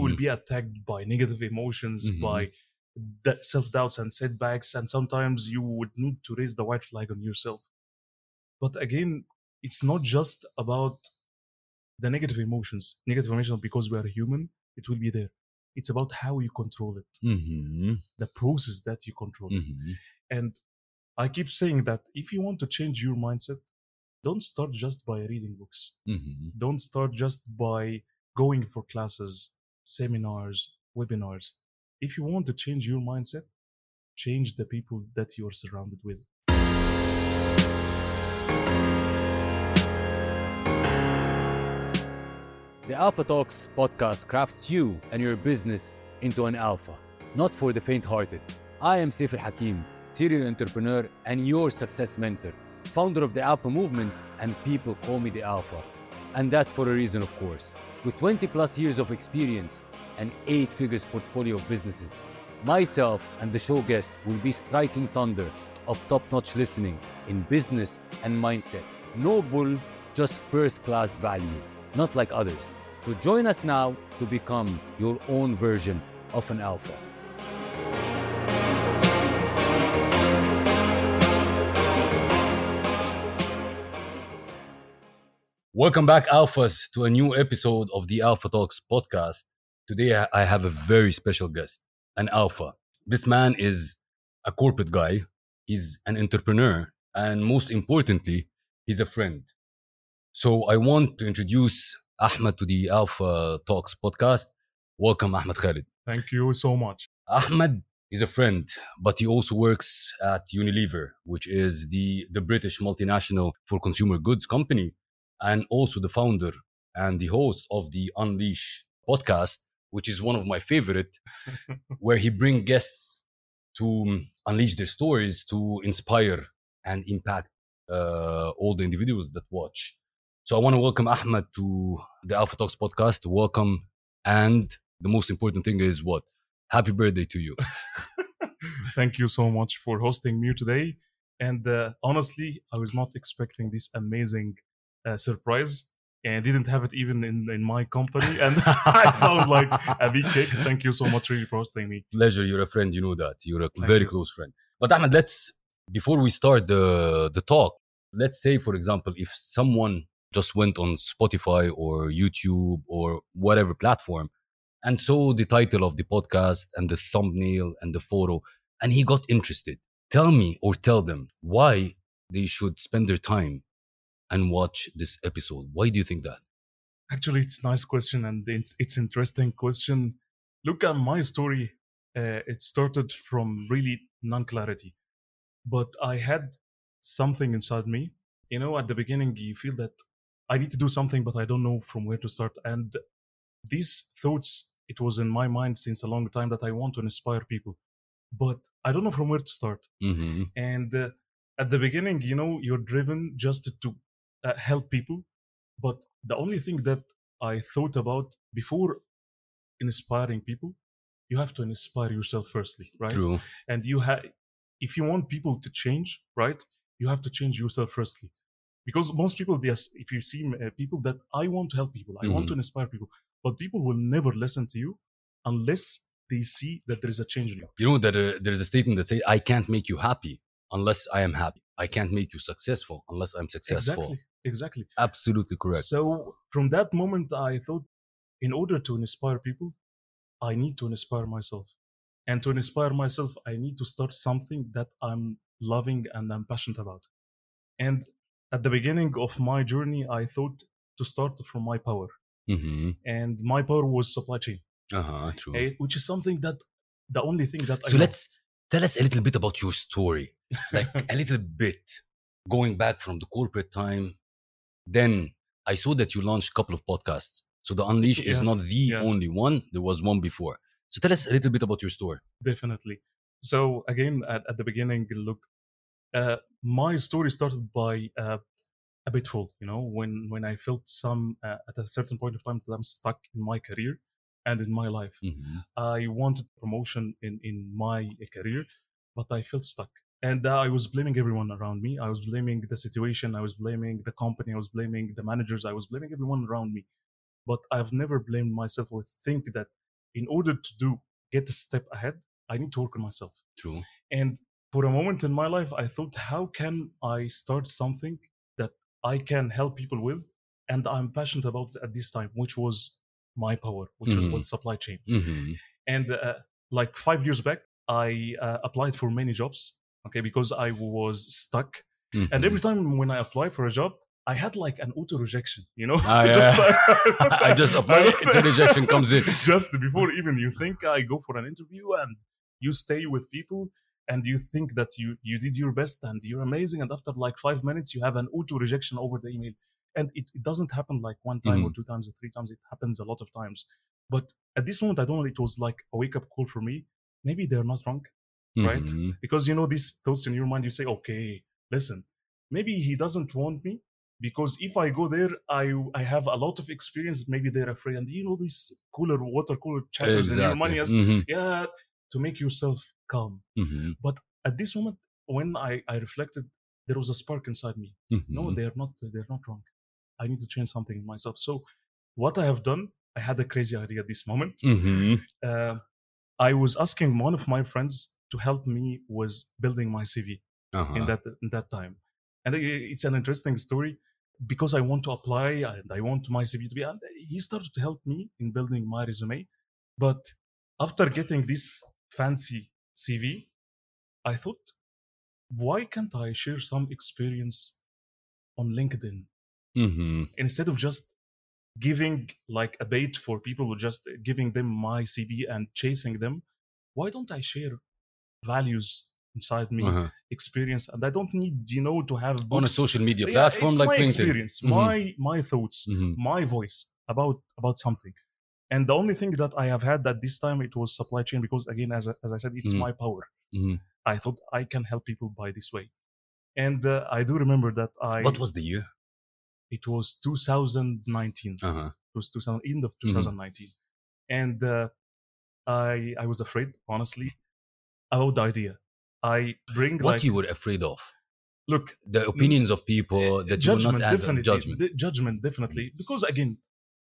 will Mhm. be attacked by negative emotions Mhm. by that self-doubts and setbacks and sometimes you would need to raise the white flag on yourself but again it's not just about the negative emotions negative emotions because we are human it will be there it's about how you control it Mhm. the process that you control Mhm. and i keep saying that if you want to change your mindset don't start just by reading books Mhm. don't start just by going for classes, seminars, webinars. If you want to change your mindset, change the people that you are surrounded with. The Alpha Talks podcast crafts you and your business into an alpha, not for the faint hearted. I am Saif Al Hakim, serial entrepreneur and your success mentor, founder of the Alpha movement, and people call me the Alpha. And that's for a reason, of course. With 20 plus years of experience and eight figures portfolio of businesses, myself and the show guests will be striking thunder of top notch listening in business and mindset. No bull, just first class value, not like others. So join us now to become your own version of an alpha. Welcome back, Alphas, to a new episode of the Alpha Talks podcast. Today, I- have a very special guest, an Alpha. This man is a corporate guy, he's an entrepreneur, and most importantly, he's a friend. So, I want to introduce Ahmed to the Alpha Talks podcast. Welcome, Ahmed Khaled. Thank you so much. Ahmed is a friend, but he also works at Unilever, which is the, the British multinational for consumer goods company, and also the founder and the host of the Unleash podcast, which is one of my favorite, where he bring guests to um, unleash their stories to inspire and impact uh, all the individuals that watch. So I want to welcome Ahmed to the Alpha Talks podcast. Welcome. And the most important thing is what? Happy birthday to you. Thank you so much for hosting me today. And uh, honestly, I was not expecting this amazing uh, surprise. And didn't have it even in, in my company. And I found like a big cake. Thank you so much really for hosting me. Pleasure. You're a friend. You know that. You're a Thank very you. close friend. But Ahmed, let's, before we start the, the talk, let's say, for example, if someone just went on Spotify or YouTube or whatever platform and saw the title of the podcast and the thumbnail and the photo, and he got interested, tell me or tell them why they should spend their time and watch this episode. Why do you think that? Actually, it's a nice question and it's, it's interesting question. Look at my story. Uh, it started from really non-clarity, but I had something inside me. You know, at the beginning, you feel that I need to do something, but I don't know from where to start. And these thoughts, it was in my mind since a long time that I want to inspire people, but I don't know from where to start. Mm-hmm. And uh, at the beginning, you know, you're driven just to uh, help people. But the only thing that I thought about before inspiring people, you have to inspire yourself firstly, right? True. And you have, if you want people to change, right, you have to change yourself firstly. Because most people, yes, if you see uh, people that I want to help people, I want to inspire people, but people will never listen to you unless they see that there is a change in you. You know that uh, there is a statement that says, "I can't make you happy unless I am happy. I can't make you successful unless I'm successful." Exactly, exactly. Absolutely correct. So from that moment, I thought, in order to inspire people, I need to inspire myself, and to inspire myself, I need to start something that I'm loving and I'm passionate about. And at the beginning of my journey, I thought to start from my power, Mm-hmm. and my power was supply chain, Uh huh. True. eh, which is something that the only thing that I So let's tell us a little bit about your story, like a little bit, going back from the corporate time. Then I saw that you launched a couple of podcasts. So the Unleash is not the yeah. only one. There was one before. So tell us a little bit about your story. definitely so again at, at the beginning look uh, my story started by uh, a bit full you know when when i felt some uh, at a certain point of time that i'm stuck in my career and in my life Mhm. i wanted promotion in in my career but i felt stuck and uh, i was blaming everyone around me i was blaming the situation i was blaming the company i was blaming the managers i was blaming everyone around me but i've never blamed myself or think that in order to do get a step ahead, I need to work on myself. True. And for a moment in my life, I thought, how can I start something that I can help people with, and I'm passionate about at this time, which was my power, which Mhm. was, supply chain. Mhm. And uh, like five years back, I uh, applied for many jobs, okay, because I was stuck. And every time when I apply for a job, I had like an auto rejection, you know? Ah, Just yeah. like- I just apply, it's a rejection comes in. just before even you think I go for an interview and you stay with people and you think that you you did your best and you're amazing and after like five minutes you have an auto rejection over the email and it, it doesn't happen like one time or two times or three times it happens a lot of times but at this moment i don't know it was like a wake-up call for me maybe they're not wrong Right. Mhm. because you know these thoughts in your mind you say okay listen maybe he doesn't want me because if i go there i i have a lot of experience maybe they're afraid and you know these cooler water cooler chatters in your money Exactly. Mhm. yeah to make yourself calm Mhm. at this moment when i i reflected there was a spark inside me no Mhm. they're not they're not wrong i need to change something in myself so what i have done i had a crazy idea at this moment Mhm. uh, i was asking one of my friends to help me was building my cv Uh-huh. in that in that time and it's an interesting story because i want to apply and i want my cv to be and he started to help me in building my resume but after getting this fancy cv i thought why can't i share some experience on linkedin Mhm. instead of just giving like a bait for people just giving them my cv and chasing them why don't i share values inside me Uh-huh. experience and i don't need you know to have On a social media Yeah, platform it's like my LinkedIn. experience Mhm. my my thoughts Mhm. my voice about about something and the only thing that i have had that this time it was supply chain because again as, I- as i said it's Mhm. my power Mhm. i thought i can help people by this way and uh, i do remember that i What was the year? it was 2019 Uh-huh. it was 2000 end of Mhm. 2019 and uh, i i was afraid honestly about the idea i bring What like you were afraid of? look The opinions of people that you will not handle. definitely Judgment. the judgment definitely because again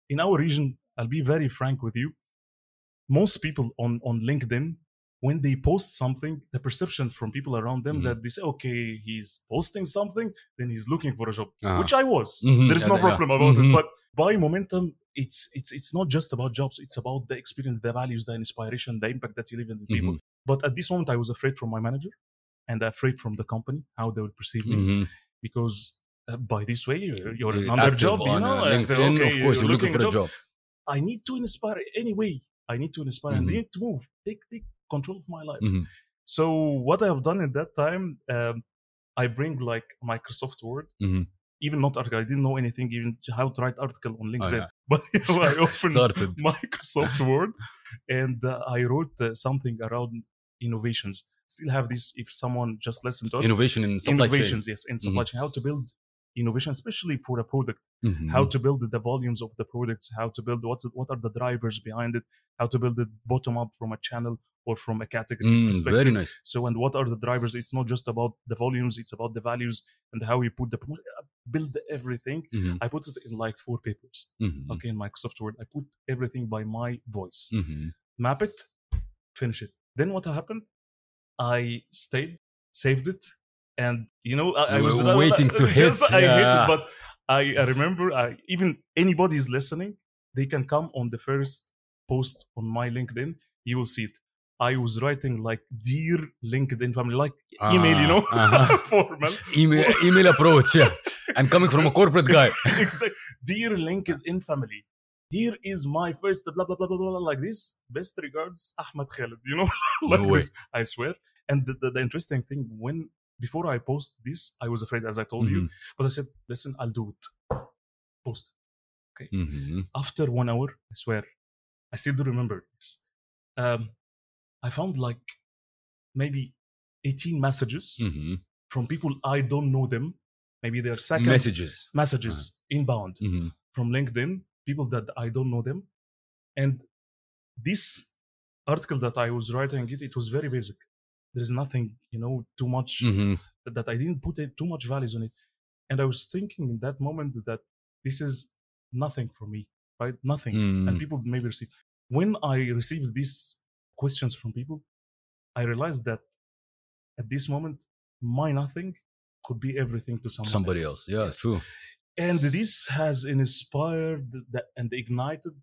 in our region i'll be very frank with you most people on on linkedin when they post something the perception from people around them Mhm. that they say okay he's posting something then he's looking for a job Uh-huh. which i was Mhm. there is no Yeah, yeah. problem about Mhm. it but by momentum it's it's it's not just about jobs it's about the experience the values the inspiration the impact that you leave in the people Mm-hmm. But at this moment i was afraid from my manager and afraid from the company how they would perceive me Mhm. because uh, by this way you're, you're under active job you know uh, and, okay, of course, you're looking for a job. i need to inspire anyway i need to inspire and Mhm. I need to move take take control of my life Mhm. so what i have done at that time um, i bring like microsoft word Mhm. even not article i didn't know anything even how to write article on linkedin Oh, yeah. but you know, i opened microsoft word and uh, i wrote uh, something around innovations still have this if someone just listen to us Innovation in supply innovations chain. yes in supply chain how to build innovation especially for a product Mhm. how to build the volumes of the products how to build what's what are the drivers behind it how to build it bottom up from a channel or from a category Mm, perspective very nice. so and what are the drivers it's not just about the volumes it's about the values and how you put the build everything Mhm. i put it in like four papers Mhm. okay in microsoft word i put everything by my voice Mhm. map it finish it then what happened i stayed saved it and you know i, I was waiting to hit, just- i hit yeah. it but i, I remember I, even anybody is listening they can come on the first post on my linkedin you will see it i was writing like dear linkedin family like email you Ah, know uh-huh. formal Email, email approach, yeah. I'm coming from a corporate guy. exactly. Dear LinkedIn family, here is my first blah blah blah blah blah like this. Best regards, Ahmed Khaled. You know, like No way. this. I swear. And the, the, the interesting thing, when before I post this, I was afraid, as I told you, Mhm. but I said, listen, I'll do it. Post. it. Mhm. After one hour, I swear, I still do remember this. Um, I found like maybe 18 messages Mhm. from people I don't know them. Maybe they're second Messages. messages inbound Mhm. from LinkedIn, people that I don't know them. And this article that I was writing, it, it was very basic. There is nothing, you know, too much Mhm. that, that I didn't put it, too much values on it. And I was thinking in that moment that this is nothing for me, right? Nothing. And Mm. people maybe receive. when I received these questions from people, I realized that at this moment, my nothing could be everything to Somebody else. Yeah, Yes. true. And this has inspired that and ignited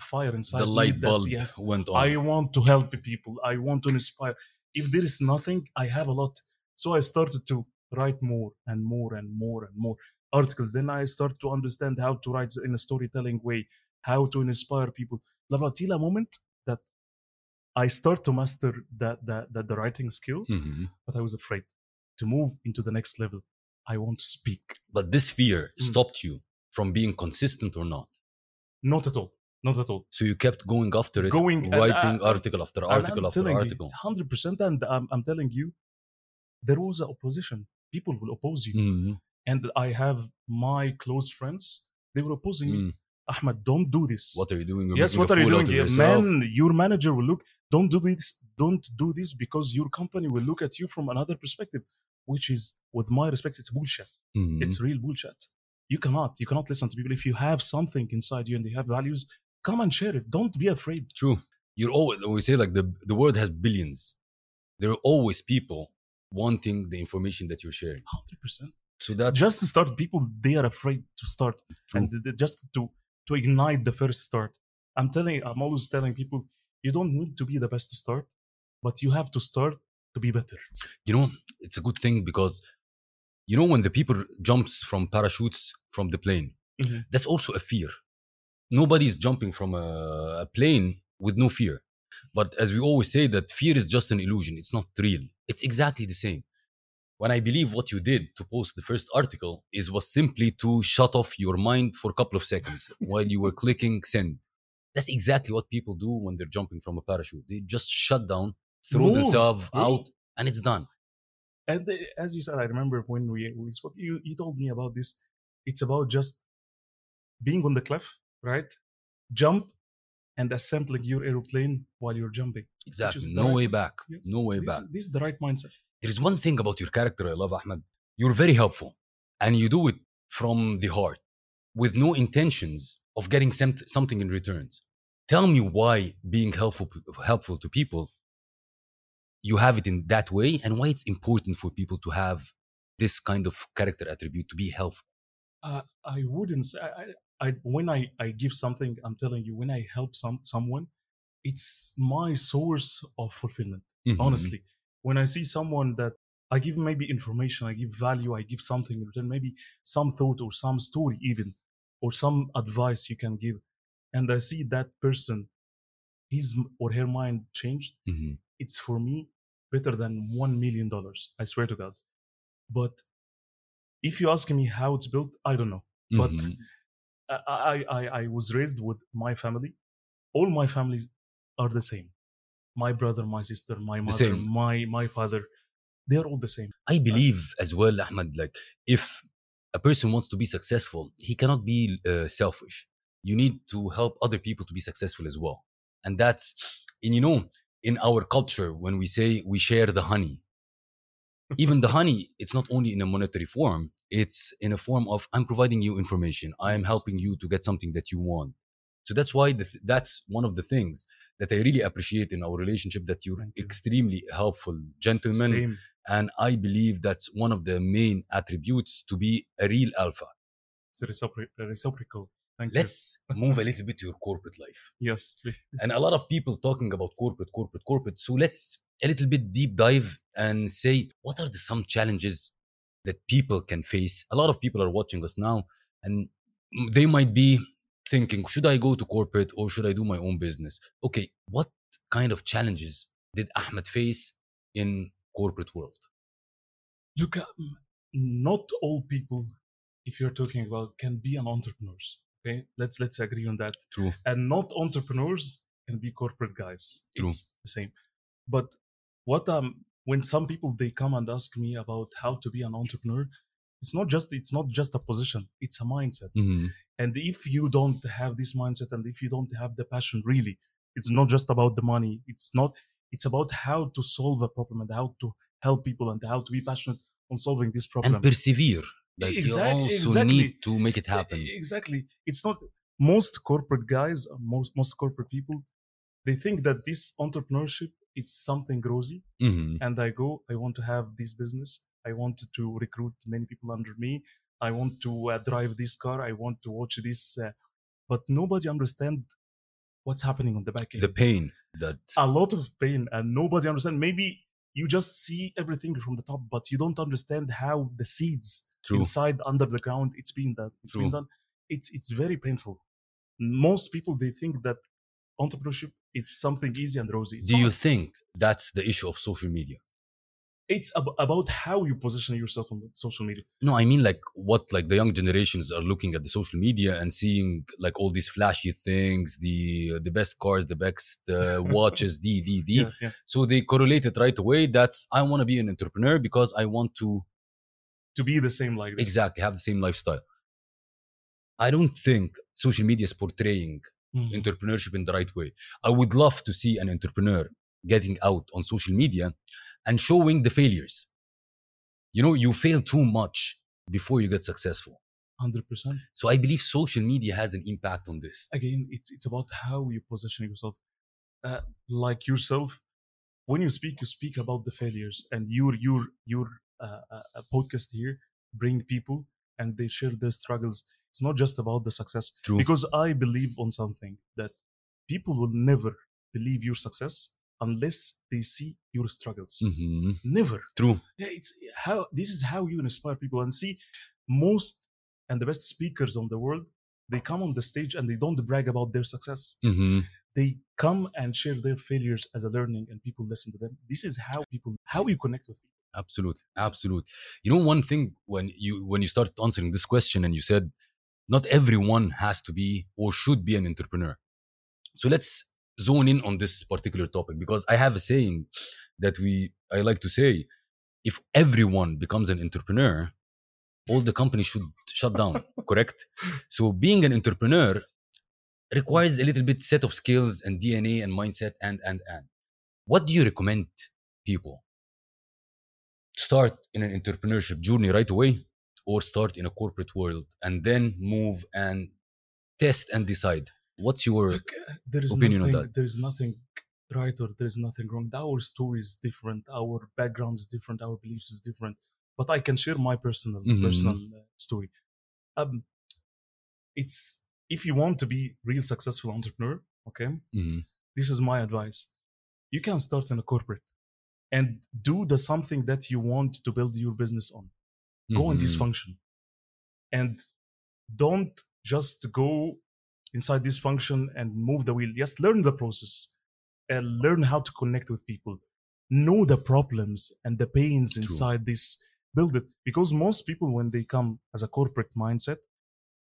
fire inside The me light that, bulb yes, went on. I want to help people. I want to inspire. If there is nothing, I have a lot. So I started to write more and more and more and more articles. Then I started to understand how to write in a storytelling way, how to inspire people. Blah, blah, till a moment that I start to master that, that, that the writing skill, Mhm. but I was afraid to move into the next level. I won't speak. But this fear Mm. stopped you from being consistent or not. Not at all. Not at all. So you kept going after it, Going and, writing uh, article after article after article. 100%. And I'm, I'm telling you, there was an opposition. People will oppose you. Mhm. And I have my close friends, they were opposing me. Mm. Ahmed, don't do this. What are you doing? You're yes, what are you doing? of. Man, your manager will look, don't do this, don't do this because your company will look at you from another perspective, which is, with my respect, it's bullshit. Mhm. It's real bullshit. You cannot, you cannot listen to people. If you have something inside you and you have values, come and share it. Don't be afraid. True. You're always we say like the the world has billions. There are always people wanting the information that you're sharing. 100%. So that just to start people they are afraid to start True. and just to to ignite the first start i'm telling i'm always telling people you don't need to be the best to start but you have to start to be better. You know it's a good thing because you know when the people jumps from parachutes from the plane Mhm. that's also a fear. Nobody's jumping from a, a plane with no fear. But as we always say that fear is just an illusion. It's not real. It's exactly the same. When i believe what you did to post the first article is was simply to shut off your mind for a couple of seconds while you were clicking send. That's exactly what people do when they're jumping from a parachute. They just shut down throw Move, themselves bro. out and it's done and the, as you said i remember when we, we spoke you, you told me about this it's about just being on the cliff right jump and assembling your aeroplane while you're jumping Exactly. No right- way back. Yes. No way this, back. this is the right mindset There is one thing about your character I love, Ahmed. You're very helpful and you do it from the heart with no intentions of getting some- something in returns. Tell me why being helpful, helpful to people, you have it in that way and why it's important for people to have this kind of character attribute to be helpful. uh, I wouldn't say I, I, when I, I give something, I'm telling you, when I help some someone, it's my source of fulfillment. Mhm. Honestly, when I see someone that I give maybe information, I give value, I give something in return, maybe some thought or some story even, or some advice you can give, and I see that person, his or her mind changed. Mhm. It's for me better than one million dollars. I swear to God. But if you ask me how it's built, I don't know. But Mhm. I, I, I, was raised with my family. All my families are the same. My brother, my sister, my mother, my my father, they are all the same. I believe as well, Ahmed, like if a person wants to be successful, he cannot be uh, selfish. You need to help other people to be successful as well. And that's, and you know, in our culture, when we say we share the honey, even the honey, it's not only in a monetary form, it's in a form of I'm providing you information, I am helping you to get something that you want. So that's why the th- that's one of the things that I really appreciate in our relationship that you're you. extremely helpful gentleman Same. and I believe that's one of the main attributes to be a real alpha. It's recipro- reciprocal. Thank Let's move a little bit to your corporate life. you. Yes. And a lot of people talking about corporate, corporate, corporate. So let's a little bit deep dive and say what are the some challenges that people can face. A lot of people are watching us now and they might be thinking, should I go to corporate or should I do my own business? Okay, what kind of challenges did Ahmed face in corporate world? Look, um, not all people, if you're talking about, can be an entrepreneurs. Okay, let's let's agree on that. True. and not entrepreneurs can be corporate guys. True. It's the same. But what um when some people they come and ask me about how to be an entrepreneur, it's not just it's not just a position, it's a mindset. Mhm. And if you don't have this mindset and if you don't have the passion really, it's not just about the money. It's not it's about how to solve a problem and how to help people and how to be passionate on solving this problem. and persevere. Like Exact- you also exactly. need to make it happen. Exactly. It's not most corporate guys, uh, most most corporate people, they think that this entrepreneurship it's something rosy Mhm. and I go, I want to have this business. I want to recruit many people under me. I want to uh, drive this car. I want to watch this. Uh, but nobody understand what's happening on the back end. The pain that a lot of pain, and nobody understand. Maybe you just see everything from the top, but you don't understand how the seeds true. inside under the ground it's been done. It's been done. It's it's very painful. Most people they think that entrepreneurship it's something easy and rosy. It's Do you think that's the issue of social media? It's ab- about how you position yourself on social media. No, I mean like what like the young generations are looking at the social media and seeing like all these flashy things, the the best cars, the best uh, watches, the the the. Yeah, yeah. So they correlate it right away. That's I want to be an entrepreneur because I want to To be the same like this. exactly have the same lifestyle. I don't think social media is portraying Mhm. entrepreneurship in the right way. I would love to see an entrepreneur getting out on social media and showing the failures. You know, you fail too much before you get successful. 100%. So I believe social media has an impact on this. Again, it's it's about how you position yourself. Uh, like yourself, when you speak, you speak about the failures, and your your your uh, uh, uh, podcast here bring people and they share their struggles. It's not just about the success, True. because I believe on something that people will never believe your success unless they see your struggles. Mhm. Never. True. yeah it's how this is how you inspire people and see most and the best speakers on the world they come on the stage and they don't brag about their success Mhm. they come and share their failures as a learning and people listen to them this is how people how you connect with people Absolute. Absolute. You know, one thing when you when you started answering this question and you said not everyone has to be or should be an entrepreneur. So let's zone in on this particular topic because I have a saying that we I like to say if everyone becomes an entrepreneur, all the companies should shut down, correct? So being an entrepreneur requires a little bit set of skills and DNA and mindset and and and. What do you recommend people? Start in an entrepreneurship journey right away or start in a corporate world and then move and test and decide. What's your Look, uh, there is opinion on nothing that? there is nothing right or there is nothing wrong our story is different our background is different our beliefs is different but i can share my personal Mhm. personal uh, story um it's if you want to be real successful entrepreneur okay Mhm. this is my advice you can start in a corporate and do the something that you want to build your business on go in this function and don't just go inside this function and move the wheel. Just learn the process and learn how to connect with people. Know the problems and the pains inside this build it because most people when they come as a corporate mindset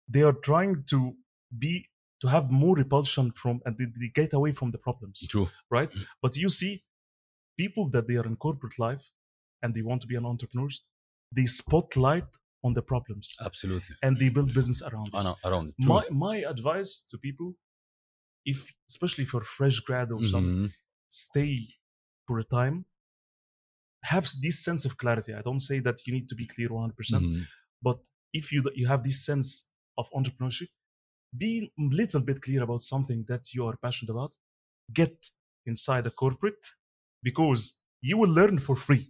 they are trying to be to have more repulsion from and they, they get away from the problems True. right? Mm. But you see people that they are in corporate life and they want to be an entrepreneurs they spotlight on the problems Absolutely. and they build business around it. Around it. My my advice to people, if especially for fresh grad or something, Mhm. stay for a time. Have this sense of clarity. I don't say that you need to be clear 100%, percent Mhm. but if you you have this sense of entrepreneurship, be a little bit clear about something that you are passionate about. Get inside a corporate because you will learn for free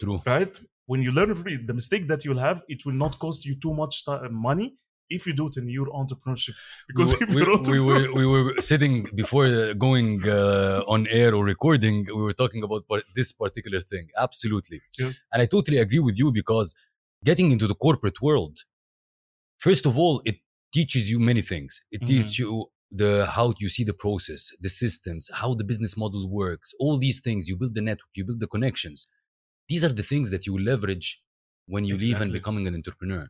True. right? When you learn free, the mistake that you'll have, it will not cost you too much ti- money if you do it in your entrepreneurship. Because we, if were, we, we were we were sitting before uh, going uh, on air or recording. We were talking about par- this particular thing. Absolutely, Yes. and I totally agree with you because getting into the corporate world, first of all, it teaches you many things. It Mhm. teaches you the how you see the process, the systems, how the business model works. All these things you build the network, you build the connections. These are the things that you leverage when you leave and becoming an entrepreneur.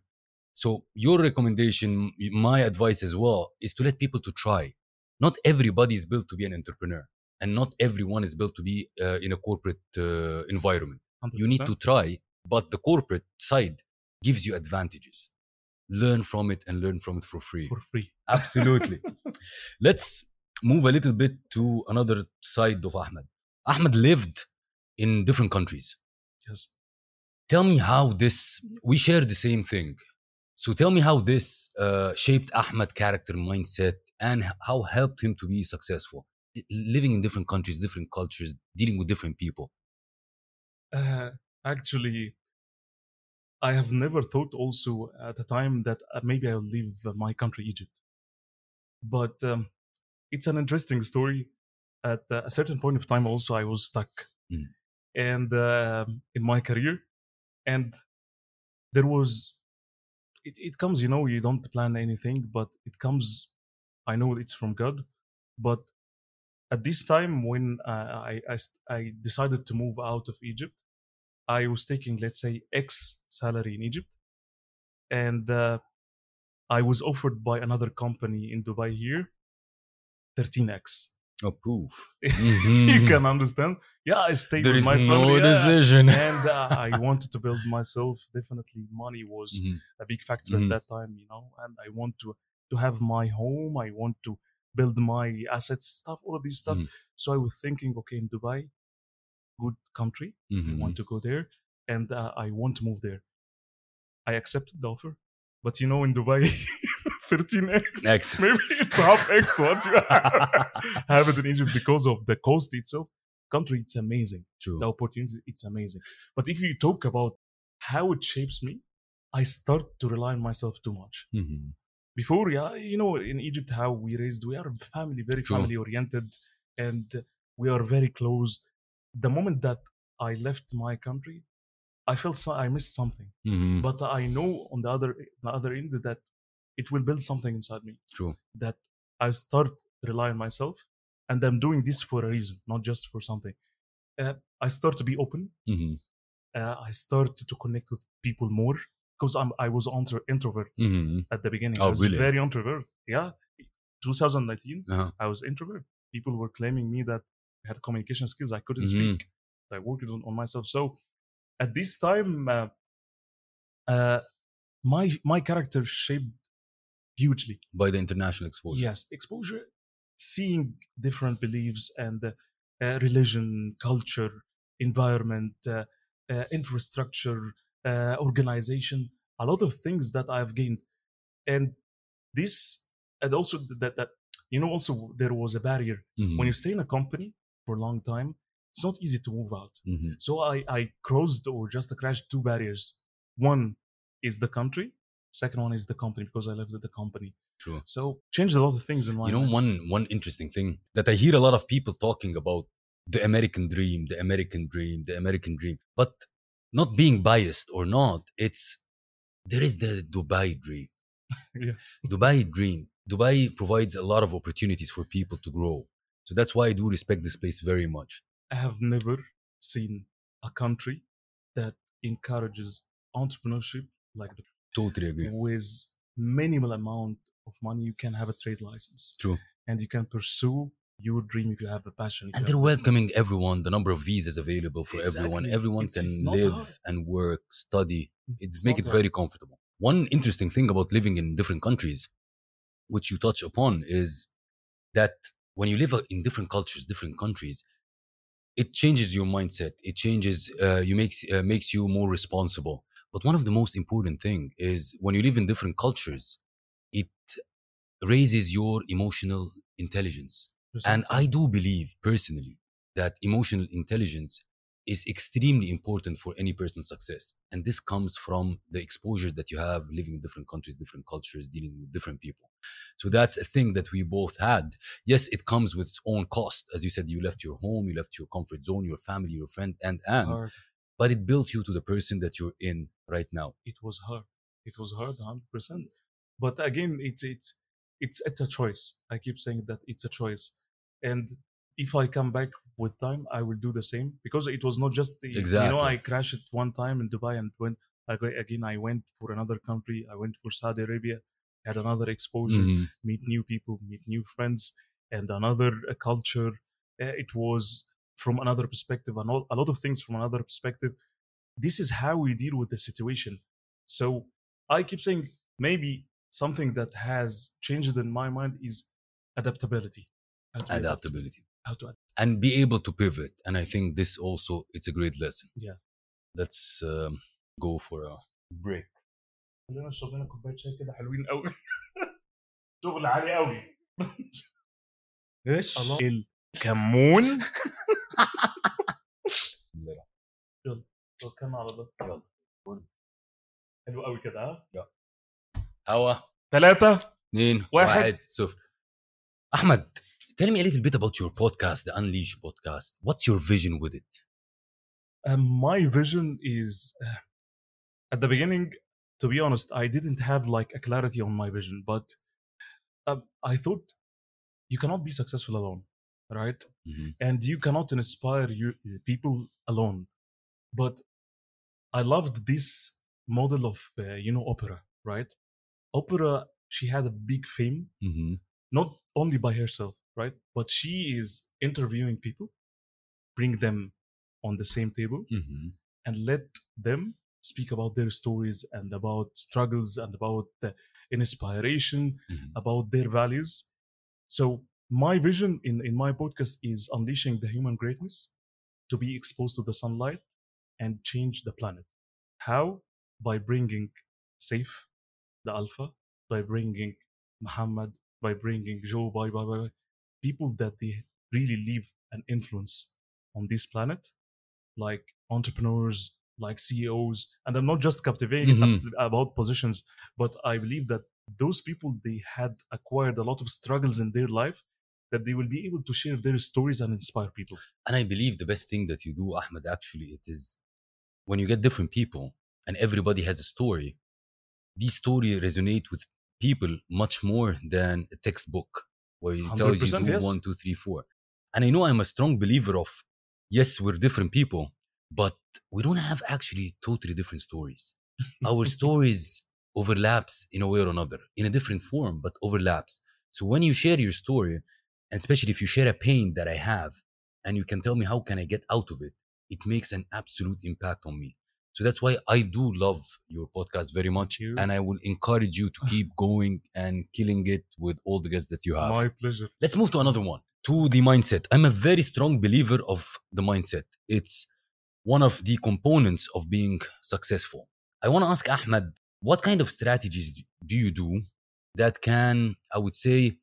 So your recommendation, my advice as well, is to let people to try. Not everybody is built to be an entrepreneur, and not everyone is built to be uh, in a corporate uh, environment. You need to try, but the corporate side gives you advantages. Learn from it and learn from it for free. for free. Absolutely. Let's move a little bit to another side of Ahmed. Ahmed lived in different countries. Yes. Tell me how this, we share the same thing. So tell me how this uh, shaped Ahmed character mindset and how helped him to be successful. living in different countries, different cultures, dealing with different people? Uh, actually, I have never thought also at the time that uh, maybe I'll leave my country, Egypt. But um, it's an interesting story. At a certain point of time, also, I was stuck. Mm. And um in my career, and there was, it, it comes, you know, you don't plan anything, but it comes, I know it's from God. But at this time, when uh, I, I, I decided to move out of Egypt, I was taking, let's say, X salary in Egypt, and uh, I was offered by another company in Dubai here 13x. Oh, proof. you can understand. Yeah, I stayed There with is my no family, yeah. decision. and uh, I wanted to build myself. Definitely, money was Mhm. a big factor Mhm. at that time, you know. And I want to to have my home. I want to build my assets, stuff, all of these stuff. Mhm. So I was thinking, okay, in Dubai, good country. I want to go there, and uh, I want to move there. I accepted the offer, but you know, in Dubai, 13x, X. maybe it's half x what you have, it in Egypt because of the coast itself. Country, it's amazing. True. The opportunity, it's amazing. But if you talk about how it shapes me, I start to rely on myself too much. Mhm. Before, yeah, you know, in Egypt, how we raised, we are family, very True. family oriented, and we are very close. The moment that I left my country, I felt so, I missed something. Mhm. But I know on the other the other end that it will build something inside me. True. That I start rely on myself, and I'm doing this for a reason, not just for something. Uh, I start to be open. Mhm. Uh, I start to connect with people more because I'm I was intro- introvert Mhm. at the beginning. Oh, I was really? very introvert. Yeah, 2019, Uh-huh. I was introvert. People were claiming me that I had communication skills. I couldn't Mhm. speak. I worked on, on myself. So at this time, uh, uh, my my character shaped hugely. By the international exposure. Yes, exposure, seeing different beliefs and uh, uh, religion, culture, environment, uh, uh, infrastructure, uh, organization, a lot of things that I've gained, and this, and also that that you know, also there was a barrier Mhm. when you stay in a company for a long time. It's not easy to move out. Mhm. So I, I crossed or just crashed two barriers. One is the country. Second one is the company because I lived at the company. True. So changed a lot of things in my You know, life. one one interesting thing that I hear a lot of people talking about the American dream, the American dream, the American dream. But not being biased or not, it's there is the Dubai dream. yes. Dubai dream. Dubai provides a lot of opportunities for people to grow. So that's why I do respect this place very much. I have never seen a country that encourages entrepreneurship like the, Totally agree. with minimal amount of money you can have a trade license True. and you can pursue your dream if you have a passion And they're a business. welcoming everyone, the number of visas available for everyone. Exactly. Everyone It's- can it's live hard. and work, study. It's, It's make it hard. very comfortable. One interesting thing about living in different countries, which you touch upon, is that when you live in different cultures, different countries, it changes your mindset. It changes, uh, you makes uh, makes you more responsible. But one of the most important thing is when you live in different cultures, it raises your emotional intelligence. And I do believe personally that emotional intelligence is extremely important for any person's success. And this comes from the exposure that you have living in different countries, different cultures, dealing with different people. So that's a thing that we both had. Yes, it comes with its own cost. As you said, you left your home, you left your comfort zone, your family, your friend, and, It's and, hard. But it built you to the person that you're in right now. it was hard. It was hard, hundred percent. But again, it's it's it's it's a choice. I keep saying that it's a choice, and if I come back with time, I will do the same because it was not just the, you know I crashed it one time in Dubai and when again I went for another country. I went for Saudi Arabia, had another exposure, Mhm. meet new people, meet new friends, and another uh, culture. Uh, it was from another perspective, and all, a lot of things from another perspective. This is how we deal with the situation. So I keep saying maybe something that has changed in my mind is adaptability. How to be adaptable, Adaptability. How to adapt. and be able to pivot. And I think this also it's a great lesson. Yeah. Let's um, go for a break. خلينا نشرب لنا كوبايه شاي كده حلوين قوي شغل عالي قوي ايش؟ الله كمون بسم الله توكلنا على الله يلا. حلو قوي كده ها هوا ثلاثة اثنين واحد. واحد صفر احمد tell me a little bit about your podcast the unleash podcast what's your vision with it Um, my vision is uh, at the beginning to be honest i didn't have like a clarity on my vision but um, i thought you cannot be successful alone right Mhm. and you cannot inspire you, people alone but i loved this model of uh, you know Oprah right Oprah she had a big fame Mhm. not only by herself, right? But she is interviewing people, bring them on the same table, Mhm. and let them speak about their stories and about struggles and about the inspiration, Mhm. about their values. So my vision in, in my podcast is unleashing the human greatness to be exposed to the sunlight and change the planet. How? By bringing Saif, the Alpha, by bringing Muhammad, by bringing Joe, by, by, by people that they really leave an influence on this planet, like entrepreneurs, like CEOs. And I'm not just captivating Mhm. about positions, but I believe that those people they had acquired a lot of struggles in their life that they will be able to share their stories and inspire people. and i believe the best thing that you do ahmed actually it is when you get different people and everybody has a story these stories resonate with people much more than a textbook where you tell you do yes. one, two, three, four. And I know I'm a strong believer of yes, we're different people, but we don't have actually totally different stories. Our stories overlaps in a way or another, in a different form, but overlaps. So when you share your story, especially if you share a pain that I have, and you can tell me how can I get out of it, it makes an absolute impact on me. So that's why I do love your podcast very much, and I will encourage you to keep going and killing it with all the guests that you It's have. My pleasure. Let's move to another one. To the mindset. I'm a very strong believer of the mindset. It's one of the components of being successful. I want to ask Ahmed, what kind of strategies do you do that can, I would say,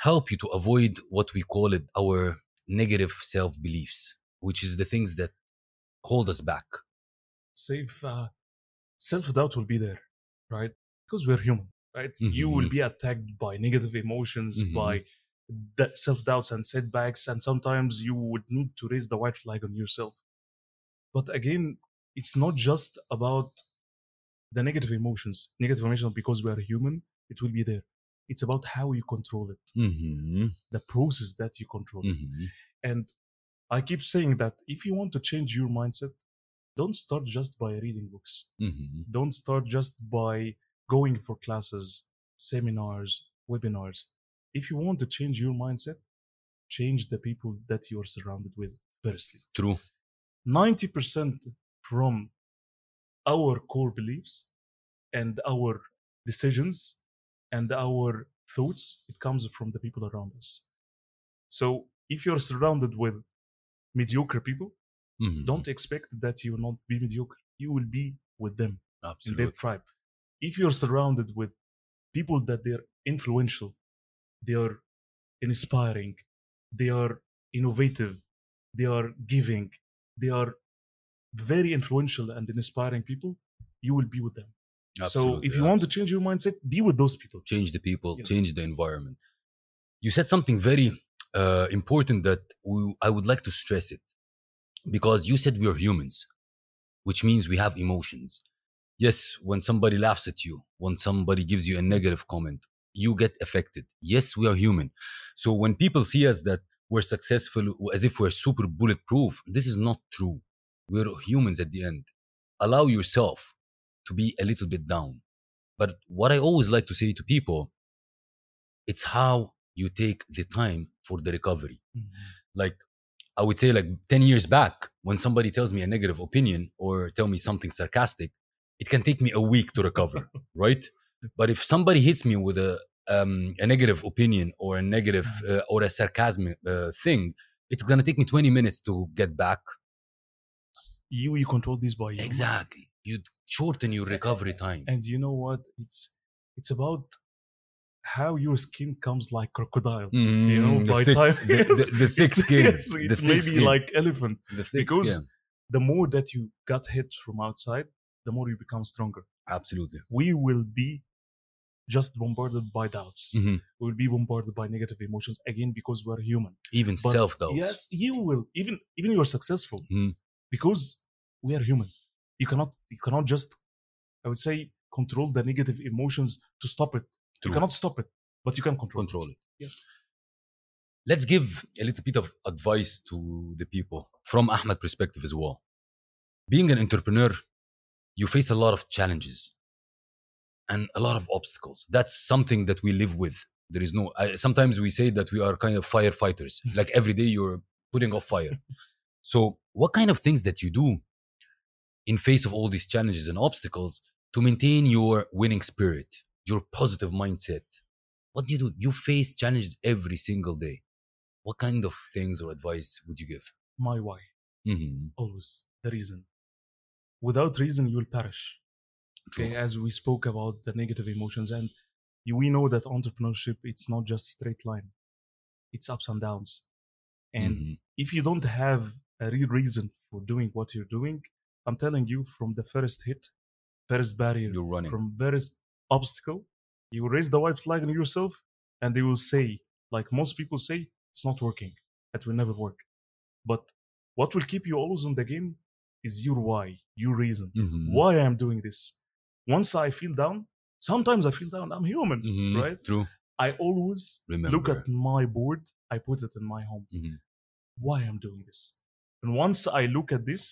help you to avoid what we call it our negative self beliefs, which is the things that hold us back? Saif uh, self doubt will be there, right? Because we're human, right? You will Mhm. be attacked by negative emotions, Mhm. by self doubts and setbacks, and sometimes you would need to raise the white flag on yourself. But again, it's not just about the negative emotions. Negative emotions, because we are human, it will be there. It's about how you control it, Mm-hmm. the process that you control. Mm-hmm. And I keep saying that if you want to change your mindset, don't start just by reading books. Mm-hmm. Don't start just by going for classes, seminars, webinars. If you want to change your mindset, change the people that you are surrounded with firstly. True. 90% from our core beliefs and our decisions and our thoughts, it comes from the people around us. So if you're surrounded with mediocre people, Mhm. don't expect that you will not be mediocre. You will be with them in their tribe. If you're surrounded with people that they're influential, they are inspiring, they are innovative, they are giving, they are very influential and inspiring people, you will be with them. So if you want to change your mindset, be with those people. change the people, Yes. change the environment. You said something very uh, important that we, I would like to stress it because you said we are humans, which means we have emotions. Yes, when somebody laughs at you, when somebody gives you a negative comment, you get affected. Yes, we are human. So when people see us that we're successful as if we're super bulletproof, this is not true. We're humans at the end. Allow yourself to be a little bit down. But what I always like to say to people, it's how you take the time for the recovery. Like I would say like 10 years back, when somebody tells me a negative opinion or tell me something sarcastic, it can take me a week to recover, right? But if somebody hits me with a um, a negative opinion or a negative uh, or a sarcasm uh, thing, it's gonna take me 20 minutes to get back. You you control this by you. Exactly. You shorten your recovery time. And you know what? It's it's about how your skin comes like crocodile. Mhm, You know, the by thick, time the, the, the thick skin. yes, the it's thick maybe skin. like elephant. the thick because skin. the more that you got hit from outside, the more you become stronger. Absolutely. We will be just bombarded by doubts. Mhm. We will be bombarded by negative emotions again because we're human. Even self doubts. Yes, you will. Even even you're successful Mhm. because we are human. You cannot you cannot just I would say control the negative emotions to stop it. True. You cannot stop it, but you can control, Control it. Yes. Let's give a little bit of advice to the people from Ahmed perspective as well. Being an entrepreneur, you face a lot of challenges and a lot of obstacles. That's something that we live with. There is no. I, sometimes we say that we are kind of firefighters. like every day you're putting off fire. so, what kind of things that you do in face of all these challenges and obstacles to maintain your winning spirit, your positive mindset? What do you do? You face challenges every single day. What kind of things or advice would you give? My why. Mm-hmm. Always the reason. Without reason, you will perish. Okay, as we spoke about the negative emotions, and we know that entrepreneurship it's not just a straight line; it's ups and downs. And Mhm. if you don't have a real reason for doing what you're doing, I'm telling you, from the first hit, first barrier, you're running. from first obstacle, you raise the white flag on yourself, and they will say, like most people say, it's not working. It will never work. But what will keep you always in the game is your why, your reason Mhm. why I'm doing this. Once I feel down, sometimes I feel down. I'm human, Mhm. right? True. I always Remember. look at my board. I put it in my home. Mhm. Why I'm doing this, and once I look at this,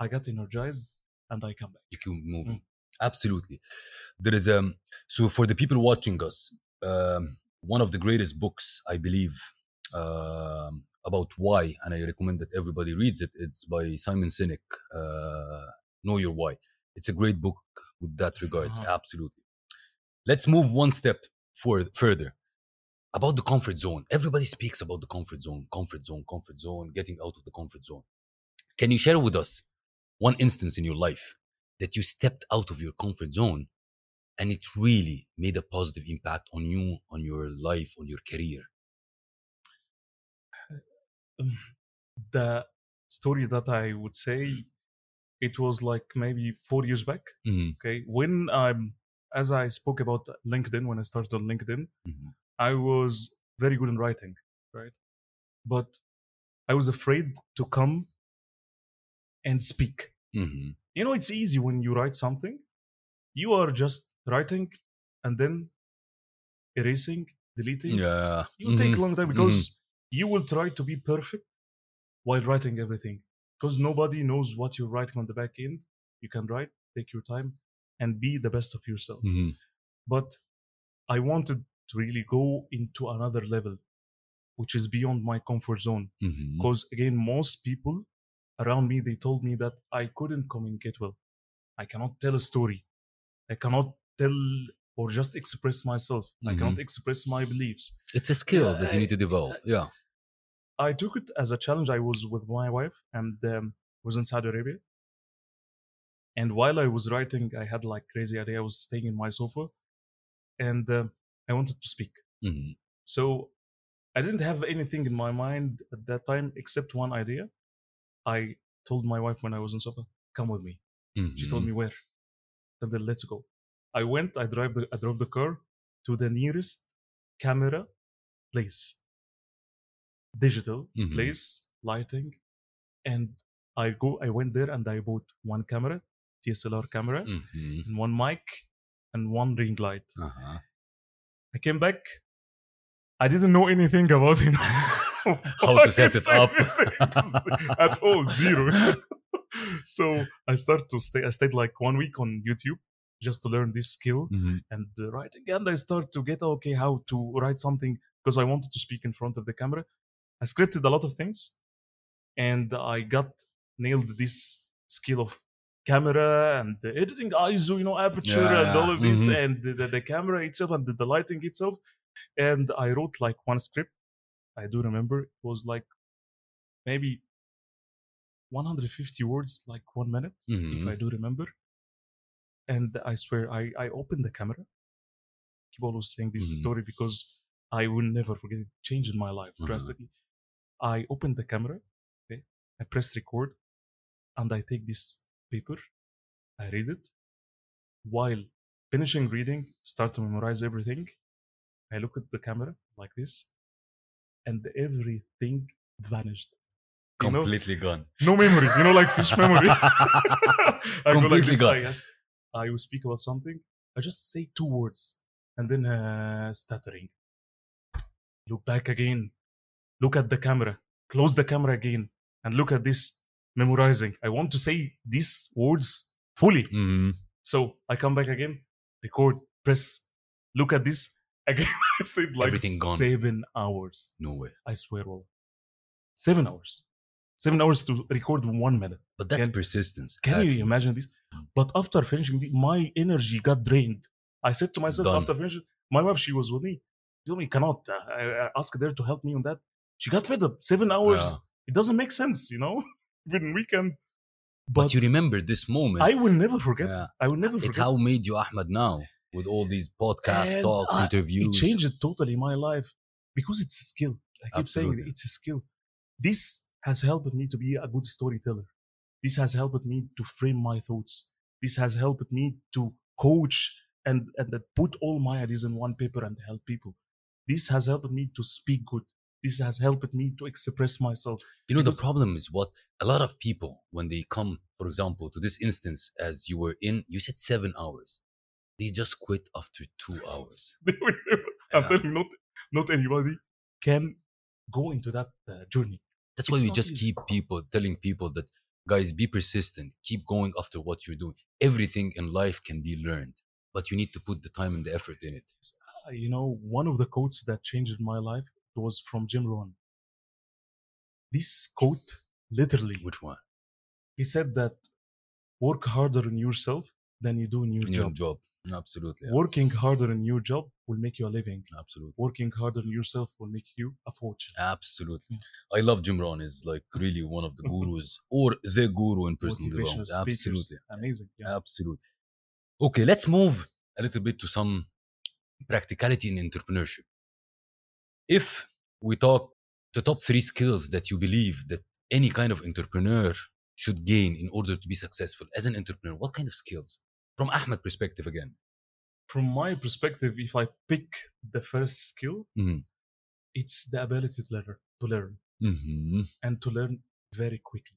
I get energized and I come back. you keep moving. Mm. Absolutely. There is um so for the people watching us, um, one of the greatest books I believe um, about why, and I recommend that everybody reads it. It's by Simon Sinek. Uh, know your why. It's a great book with that regards. Uh-huh. Absolutely. Let's move one step for, further about the comfort zone. Everybody speaks about the comfort zone, comfort zone, comfort zone, getting out of the comfort zone. Can you share with us one instance in your life that you stepped out of your comfort zone and it really made a positive impact on you, on your life, on your career? Um, the story that I would say, it was like maybe four years back. Mhm, Okay, when I'm as I spoke about LinkedIn when I started on LinkedIn, mhm, I was very good in writing, right? But I was afraid to come and speak. mhm. You know, it's easy when you write something, you are just writing and then erasing, deleting. Yeah. You take mhm, a long time because you will try to be perfect while writing everything. Because nobody knows what you're writing on the back end. You can write, take your time, and be the best of yourself mhm, but I wanted to really go into another level, which is beyond my comfort zone. Because again, most people around me they told me that I couldn't communicate well. I cannot tell a story. I cannot tell or just express myself. I cannot express my beliefs. It's a skill that you need to develop. Yeah. I took it as a challenge. I was with my wife and um, was in Saudi Arabia. And while I was writing, I had like crazy idea. I was staying in my sofa, and uh, I wanted to speak. Mhm, So I didn't have anything in my mind at that time except one idea. I told my wife when I was in sofa, "Come with me." She told mhm. me where. Told her, "Let's go." I went. I drive the. I drove the car to the nearest camera place, digital Mhm. place, lighting, and I go. I went there and I bought one camera, DSLR camera, Mhm. and one mic, and one ring light. Uh-huh. I came back. I didn't know anything about you know How to set it up. at all zero. so I started to stay. I stayed like one week on YouTube just to learn this skill Mhm, and the writing, and I started to get okay how to write something because I wanted to speak in front of the camera. I scripted a lot of things, and I got nailed this skill of camera and the editing ISO, you know, aperture Yeah, and all of this, mhm. and the, the, the camera itself and the, the lighting itself. And I wrote like one script. I do remember it was like maybe 150 words, like one minute, if mhm. I do remember. And I swear, I, I opened the camera, keep always saying this Mhm. story because I will never forget it. Changed my life Uh-huh. drastically. I opened the camera, okay, I press record, and I take this paper, I read it. While finishing reading, start to memorize everything. I look at the camera like this, and everything vanished. You know, Completely gone. no memory. You know, like fish memory. I go like Completely this. gone. I, guess, I will speak about something. I just say two words and then uh, stuttering. Look back again. Look at the camera. Close the camera again and look at this. Memorizing. I want to say these words fully. Mhm. So I come back again, record, press, look at this again. I stayed like Everything gone. seven hours. No way. I swear, all seven hours. Seven hours to record one minute. But that's Can- persistence. Can actually. you imagine this? But after finishing, the, my energy got drained. I said to myself Done. after finishing, my wife, she was with me. She told me, cannot. Uh, I, I asked her to help me on that. She got fed up. Seven hours. Yeah. It doesn't make sense, you know? Even weekend. But, But, you remember this moment. I will never forget. Yeah. I will never forget. it forget. how made you Ahmed now with all these podcast And talks, I- interviews. It changed totally my life because it's a skill. I keep saying Absolutely. it, it's a skill. This has helped me to be a good storyteller. This has helped me to frame my thoughts. This has helped me to coach and, and put all my ideas in one paper and help people. This has helped me to speak good. This has helped me to express myself. You know, the problem is what a lot of people, when they come, for example, to this instance, as you were in, you said seven hours. They just quit after two hours. They will never, I'm Yeah. telling you, not, not anybody can go into that uh, journey. That's why It's we just easy. keep people telling people that, guys, be persistent, keep going after what you're doing. Everything in life can be learned, but you need to put the time and the effort in it. Uh, you know, one of the quotes that changed my life was from Jim Rohn. This quote, literally, Which one? he said that work harder in yourself than you do in your In your job. Absolutely. Working harder in your job will make you a living. Absolutely. Working harder in yourself will make you a fortune. Absolutely. Yeah. I love Jim Rohn. Is like really one of the gurus or the guru in personal development. speakers. Absolutely. Amazing. Yeah. Absolutely. Okay, let's move a little bit to some practicality in entrepreneurship. If we talk the top three skills that you believe that any kind of entrepreneur should gain in order to be successful as an entrepreneur, what kind of skills? From Ahmed perspective again. From my perspective, if I pick the first skill, Mhm. it's the ability to learn, to learn. Mm-hmm. and to learn very quickly.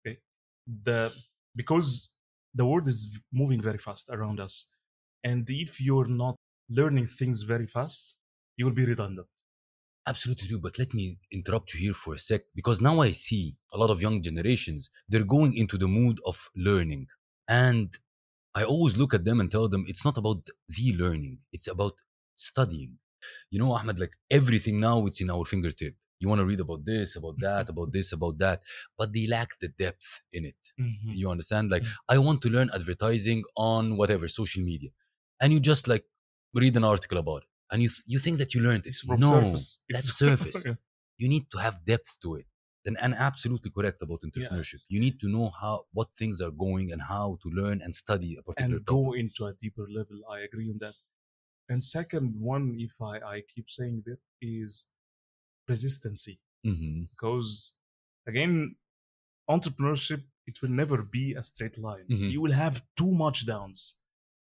Okay, the because the world is moving very fast around us, and if you're not learning things very fast, you will be redundant. Absolutely true. But let me interrupt you here for a sec because now I see a lot of young generations, they're going into the mood of learning. And I always look at them and tell them it's not about the learning, it's about studying. You know, Ahmed, like everything now it's in our fingertip. You want to read about this, about that, about this, about that, but they lack the depth in it. You understand? Like, Mm. I want to learn advertising on whatever social media, and you just like read an article about it, and you th- you think that you learned this. From no, surface. that's surface. Yeah. You need to have depth to it. Then, and absolutely correct about entrepreneurship. You need to know how what things are going and how to learn and study a particular and topic. go into a deeper level. I agree on that. And second one, if I, I keep saying that, is persistency. hmm Because again, entrepreneurship, it will never be a straight line. Mhm. You will have too much downs.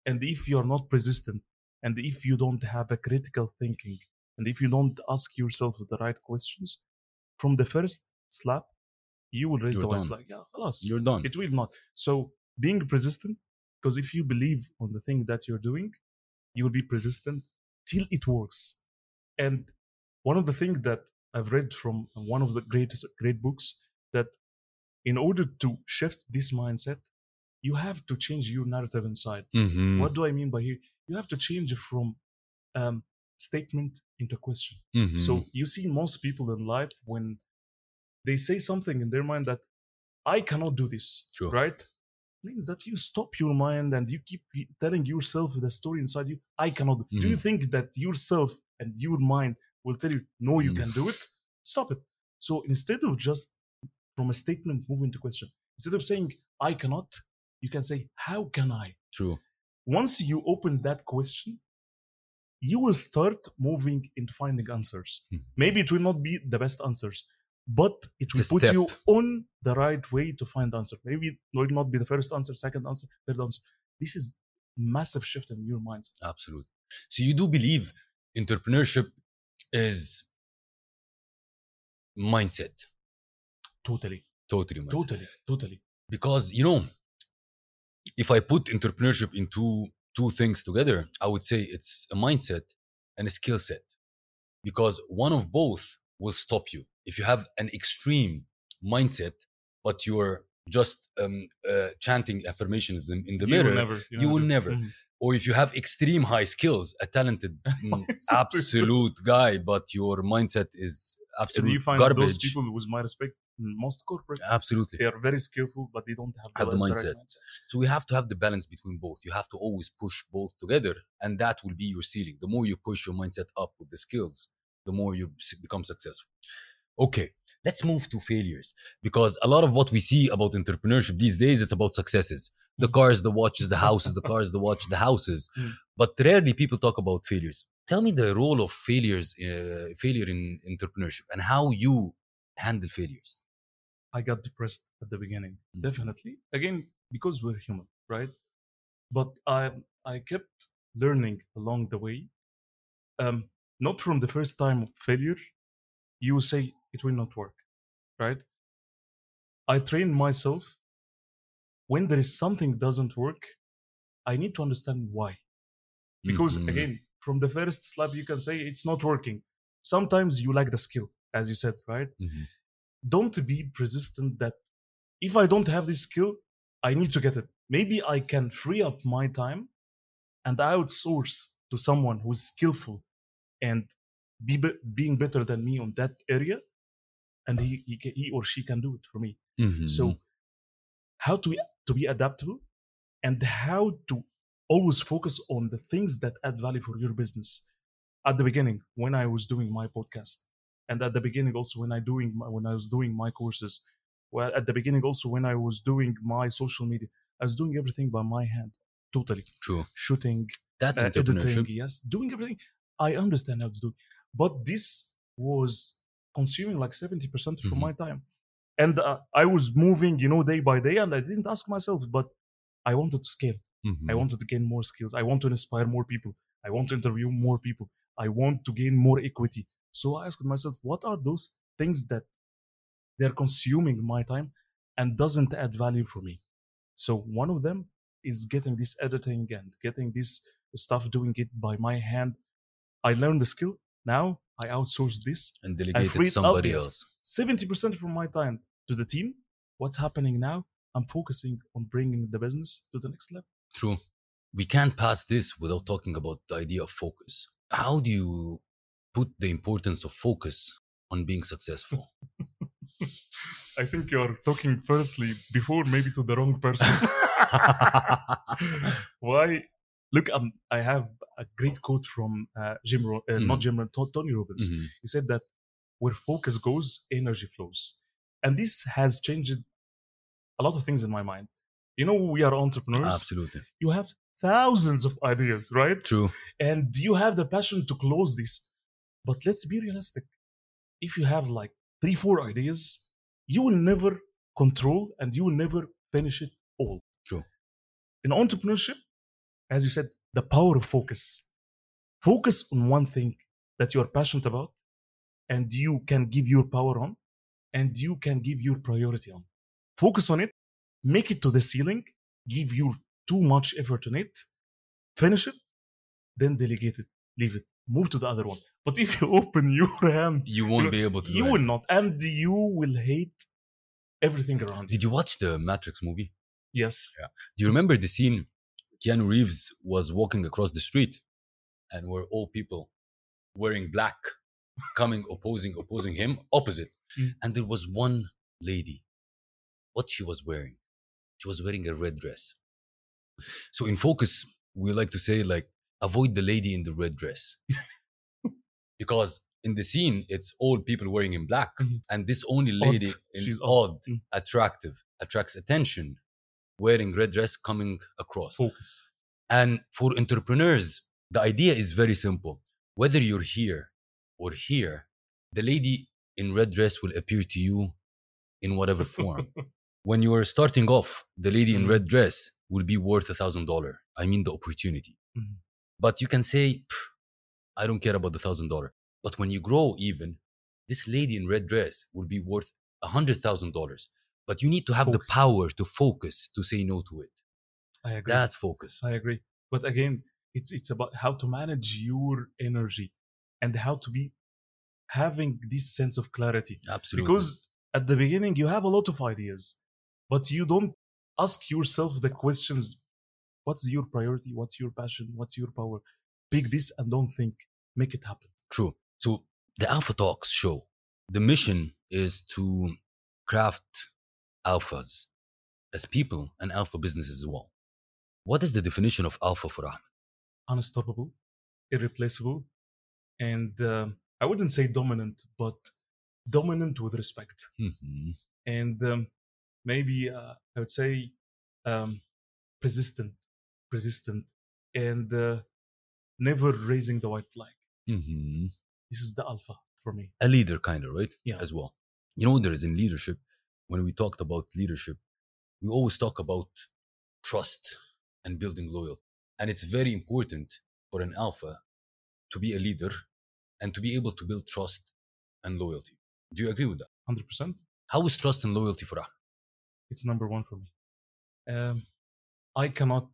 And if you're not persistent, and if you don't have a critical thinking, and if you don't ask yourself the right questions, from the first slap, you will raise You're the white done. flag. Yeah, خلاص. You're done. It will not. So being persistent, because if you believe on the thing that you're doing, you will be persistent till it works. And one of the things that I've read from one of the greatest great books that in order to shift this mindset, you have to change your narrative inside. Mhm. What do I mean by here? You have to change from um, statement into question. Mhm. So you see most people in life when they say something in their mind that I cannot do this, Sure. right? Means that you stop your mind and you keep telling yourself the story inside you. I cannot. Do Do you Mhm. think that yourself and your mind will tell you no, you Mm. can do it? Stop it. So instead of just from a statement moving to question, instead of saying I cannot, you can say how can I? True. Once you open that question, you will start moving into finding answers. Mhm. Maybe it will not be the best answers, but it will put step. you on the right way to find the answer. Maybe it will not be the first answer, second answer, third answer. This is massive shift in your mindset. Absolutely. So you do believe entrepreneurship is mindset, Totally, totally mindset. totally, totally. Because you know, if I put entrepreneurship into two things together, I would say it's a mindset and a skill set. Because one of both will stop you. If you have an extreme mindset, but you're just um, uh, chanting affirmations in, in the you mirror, will never. you will never. Mhm. or if you have extreme high skills, a talented, mm, absolute guy, but your mindset is And absolute you find garbage. those people, with my respect, most corporates, Absolutely. they are very skillful, but they don't have, Have the right mindset. So we have to have the balance between both. You have to always push both together, and that will be your ceiling. The more you push your mindset up with the skills, the more you become successful. Okay, let's move to failures because a lot of what we see about entrepreneurship these days it's about successes. The Mm. cars, the watches, the houses, the cars, the watch, the houses. Mm. But rarely people talk about failures. Tell me the role of failures, uh, failure in entrepreneurship, and how you handle failures. I got depressed at the beginning, Mm. definitely. Again, because we're human, right? But I I kept learning along the way. Um, not from the first time of failure, you will say it will not work, right? I train myself. When there is something doesn't work, I need to understand why. Because Mhm. again, from the first slap, you can say it's not working. Sometimes you lack the skill, as you said, right? Mhm. don't be persistent that if I don't have this skill, I need to get it. Maybe I can free up my time and outsource to someone who's skillful and be, be being better than me on that area, and he he, ca- he or she can do it for me. Mhm. So, how to to be adaptable and how to always focus on the things that add value for your business. At the beginning, when I was doing my podcast, and at the beginning also when I doing my, when I was doing my courses, well, at the beginning also when I was doing my social media, I was doing everything by my hand, totally true. shooting, That's uh, editing, yes, doing everything. I understand how to do, but this was consuming like seventy percent from Mhm. my time, and uh, I was moving, you know, day by day, and I didn't ask myself, but I wanted to scale. Mhm. I wanted to gain more skills. I want to inspire more people. I want to interview more people. I want to gain more equity. So I asked myself, what are those things that they're consuming my time and doesn't add value for me? So one of them is getting this editing and getting this stuff, doing it by my hand. I learned the skill. Now I outsource this. and delegate it to somebody else. Seventy percent from my time to the team. What's happening now? I'm focusing on bringing the business to the next level. True. We can't pass this without talking about the idea of focus. How do you put the importance of focus on being successful? I think you're talking firstly before maybe to the wrong person. Why? Look, um, I have a great quote from uh, Jim, Ro- uh, not Mhm. Jim, Tony Robbins. Mhm. He said that where focus goes, energy flows, and this has changed a lot of things in my mind. You know, we are entrepreneurs. Absolutely. You have thousands of ideas, right? True. and you have the passion to close this. But let's be realistic. If you have like three, four ideas, you will never control and you will never finish it all. True. In entrepreneurship, as you said, the power of focus. Focus on one thing that you are passionate about and you can give your power on and you can give your priority on. Focus on it, make it to the ceiling, give your too much effort on it, finish it, then delegate it, leave it, move to the other one. But if you open your hand, You won't be able to do you will anything. not, and you will hate everything around you. Did you watch the Matrix movie? Yes. Yeah. Do you remember the scene Keanu Reeves was walking across the street and were all people wearing black coming opposing opposing him opposite Mm. and there was one lady what she was wearing she was wearing a red dress so in focus we like to say like avoid the lady in the red dress because in the scene it's all people wearing in black Mhm. and this only lady Odd. in She's odd, odd. Mm. attractive attracts attention wearing red dress coming across Focus. and for entrepreneurs The idea is very simple. Whether you're here or here, the lady in red dress will appear to you in whatever form. when you are starting off, the lady in Mhm. red dress will be worth a thousand dollar. I mean the opportunity. Mhm. But you can say, I don't care about the thousand dollar. But when you grow even, this lady in red dress will be worth a hundred thousand dollars. But you need to have the power to focus to say no to it. I agree. That's focus. I agree. But again, it's it's about how to manage your energy and how to be having this sense of clarity. Absolutely. Because at the beginning you have a lot of ideas, but you don't ask yourself the questions: What's your priority? What's your passion? What's your power? Pick this and don't think. Make it happen. True. So the Alpha Talks show, the mission is to craft alphas as people and alpha businesses as well. What is the definition of alpha for Ahmed? Unstoppable, irreplaceable, and um I wouldn't say dominant, but dominant with respect. Mhm. and um, maybe uh, I would say um, persistent, persistent, and uh, never raising the white flag. Mhm. This is the alpha for me. A leader, kind of, right? Yeah. As well. You know, there is in leadership, when we talked about leadership, we always talk about trust and building loyalty. And it's very important for an alpha to be a leader and to be able to build trust and loyalty. Do you agree with that? Hundred percent. How is trust and loyalty for Ahmed? It's number one for me. Um, I cannot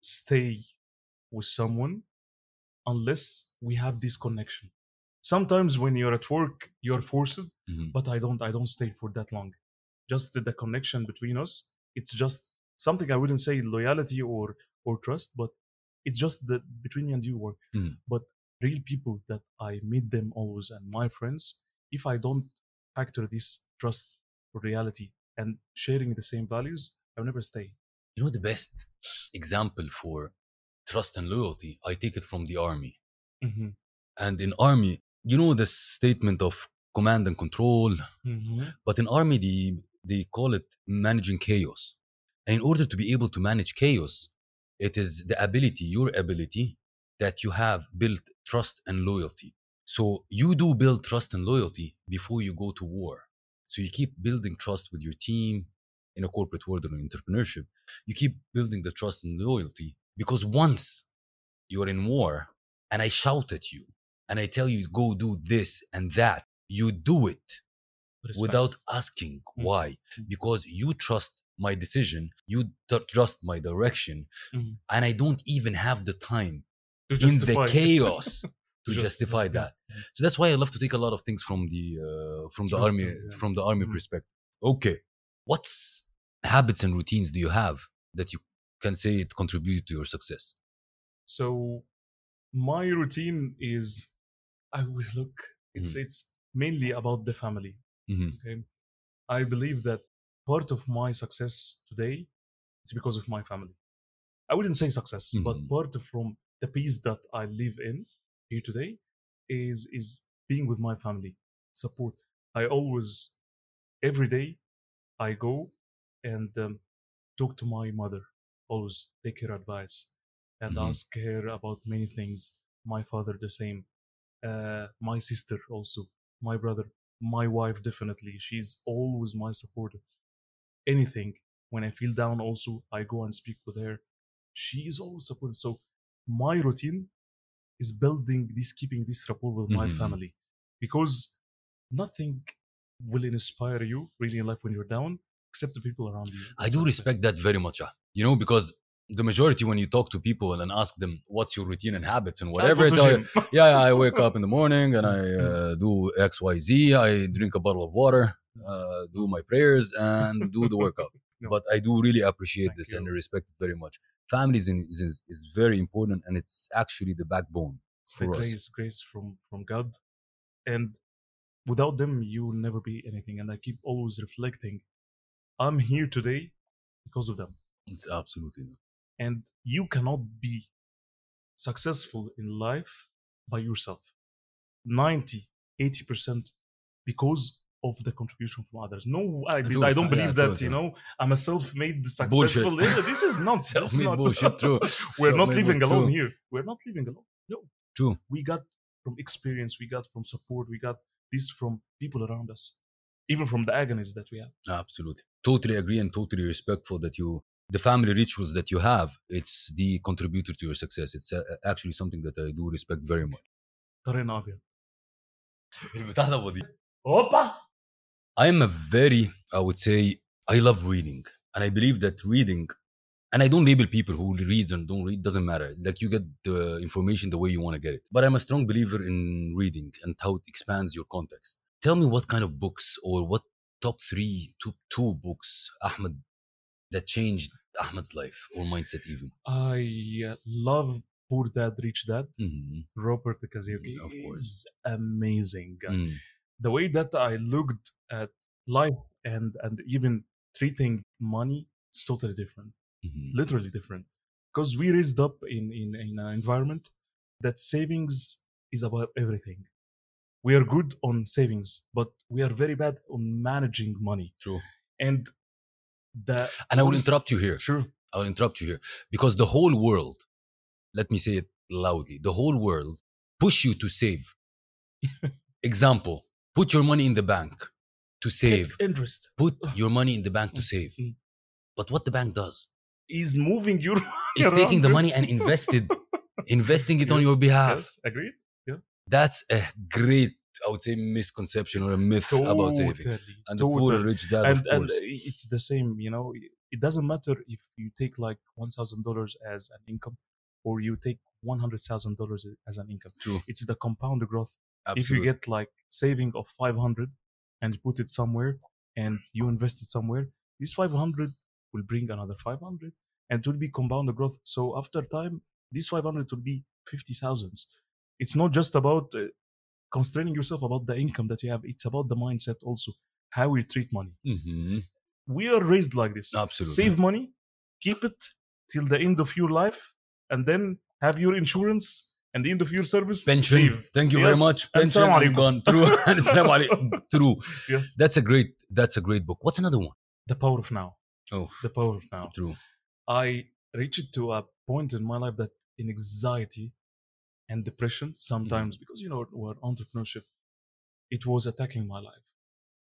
stay with someone unless we have this connection. Sometimes when you're at work, you're forced, Mhm. but I don't. I don't stay for that long. Just the, the connection between us. It's just something I wouldn't say loyalty or or trust, but it's just the between me and you work. Mhm. But real people that I meet them always and my friends, if I don't factor this trust reality and sharing the same values, I'll never stay. You know, the best example for trust and loyalty, I take it from the army. Mm-hmm. And in army, you know the statement of command and control, Mm-hmm. but in army they, they call it managing chaos. And in order to be able to manage chaos, it is the ability, your ability, that you have built trust and loyalty. So you do build trust and loyalty before you go to war. So you keep building trust with your team in a corporate world or in entrepreneurship. You keep building the trust and loyalty because once you're in war and I shout at you and I tell you go do this and that, you do it without asking Mm. why Mm. because you trust my decision you t- trust my direction Mhm. and i don't even have the time in the chaos to Just- justify yeah, that so that's why i love to take a lot of things from the uh, from the army yeah. from the army Mhm. perspective okay what habits and routines do you have that you can say it contributed to your success So my routine is I will look it's Mhm. it's mainly about the family. Mhm. Okay. I believe that part of my success today it's because of my family. I wouldn't say success, but Mhm. part of from the peace that I live in here today is is being with my family. Support. I always every day I go and um, talk to my mother. Always take her advice and Mhm. ask her about many things. My father the same. Uh, my sister also. My brother. My wife definitely. She's always my supporter. Anything when I feel down, also I go and speak with her. She is always supportive. So my routine is building this, keeping this rapport with my Mhm. family, because nothing will inspire you really in life when you're down except the people around you. I do what I say. respect that very much, ah. you know, because the majority when you talk to people and then ask them what's your routine and habits and whatever, go they to tell you, yeah, yeah, I wake up in the morning and I uh, do X, Y, Z. I drink a bottle of water, uh, do my prayers, and do the workout. No. But I do really appreciate Thank this you. and I respect it very much. Family is, is, is very important and it's actually the backbone. It's the for us. grace, grace from from God, and without them, you will never be anything. And I keep always reflecting. I'm here today because of them, It's absolutely not. And you cannot be successful in life by yourself. 90, 80 percent because of the contribution from others. No, I, True, I don't yeah, believe true, that, you true. know, I'm a self-made successful. Yeah, This is not, Self-made not bullshit, true. We're not living bull- alone true. here. We're not living alone. No. True. We got from experience, we got from support, we got this from people around us, even from the agonies that we have. Absolutely. Totally agree and totally respectful that you, the family rituals that you have, it's the contributor to your success. It's uh, actually something that I do respect very much. طريقنا أبيض. I Opa! am a very, I would say, I love reading. And I believe that reading, and I don't label people who reads and don't read, doesn't matter. Like you get the information the way you want to get it. But I'm a strong believer in reading and how it expands your context. Tell me what kind of books or what top three, two, two books, Ahmed, that changed Ahmed's life or mindset even. I uh, love Poor Dad, Rich Dad. Mhm. Robert Kiyosaki Of course. is amazing. Mm. The way that I looked at life and and even treating money is totally different, Mhm. literally different. Because we raised up in, in in an environment that savings is about everything. We are good on savings, but we are very bad on managing money. True. And the And I will interrupt you here. Sure. I'll interrupt you here because the whole world, let me say it loudly, the whole world push you to save. Example, put your money in the bank to save. interest. Put your money in the bank to save. Mm. But what the bank does Is moving your is taking the money and invested, investing it on your behalf. Yes, agreed. Yeah that's a great, I would say, misconception or a myth about saving. Totally, And the poor and rich dad, and of and it's the same you know it doesn't matter if you take like one thousand dollars as an income or you take one hundred thousand dollars as an income. True. it's the compound growth. If you get like saving of 500 and put it somewhere and you invest it somewhere this 500 will bring another 500 and it will be compound growth. So after time this 500 will be 50000 it's not just about uh, constraining yourself about the income that you have it's about the mindset also how you treat money Mhm. we are raised like this. Absolutely. Save money, keep it till the end of your life, and then have your insurance and the end of your service. Pension. leave. Thank you Yes. very much. Pension. and gone. True. And salam alaikum. True. Yes. That's a great. That's a great book. What's another one? The power of now. Oh, The power of now. true. I reached to a point in my life that in anxiety and depression sometimes because you know we're entrepreneurship, it was attacking my life.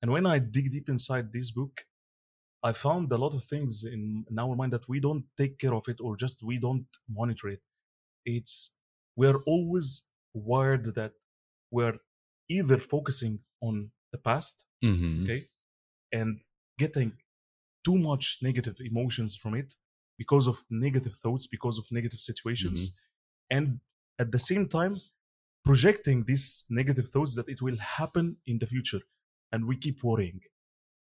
And when I dig deep inside this book, I found a lot of things in, in our mind that we don't take care of it or just we don't monitor it. It's we're always wired that we're either focusing on the past Mhm. okay and getting too much negative emotions from it because of negative thoughts because of negative situations and at the same time projecting these negative thoughts that it will happen in the future and we keep worrying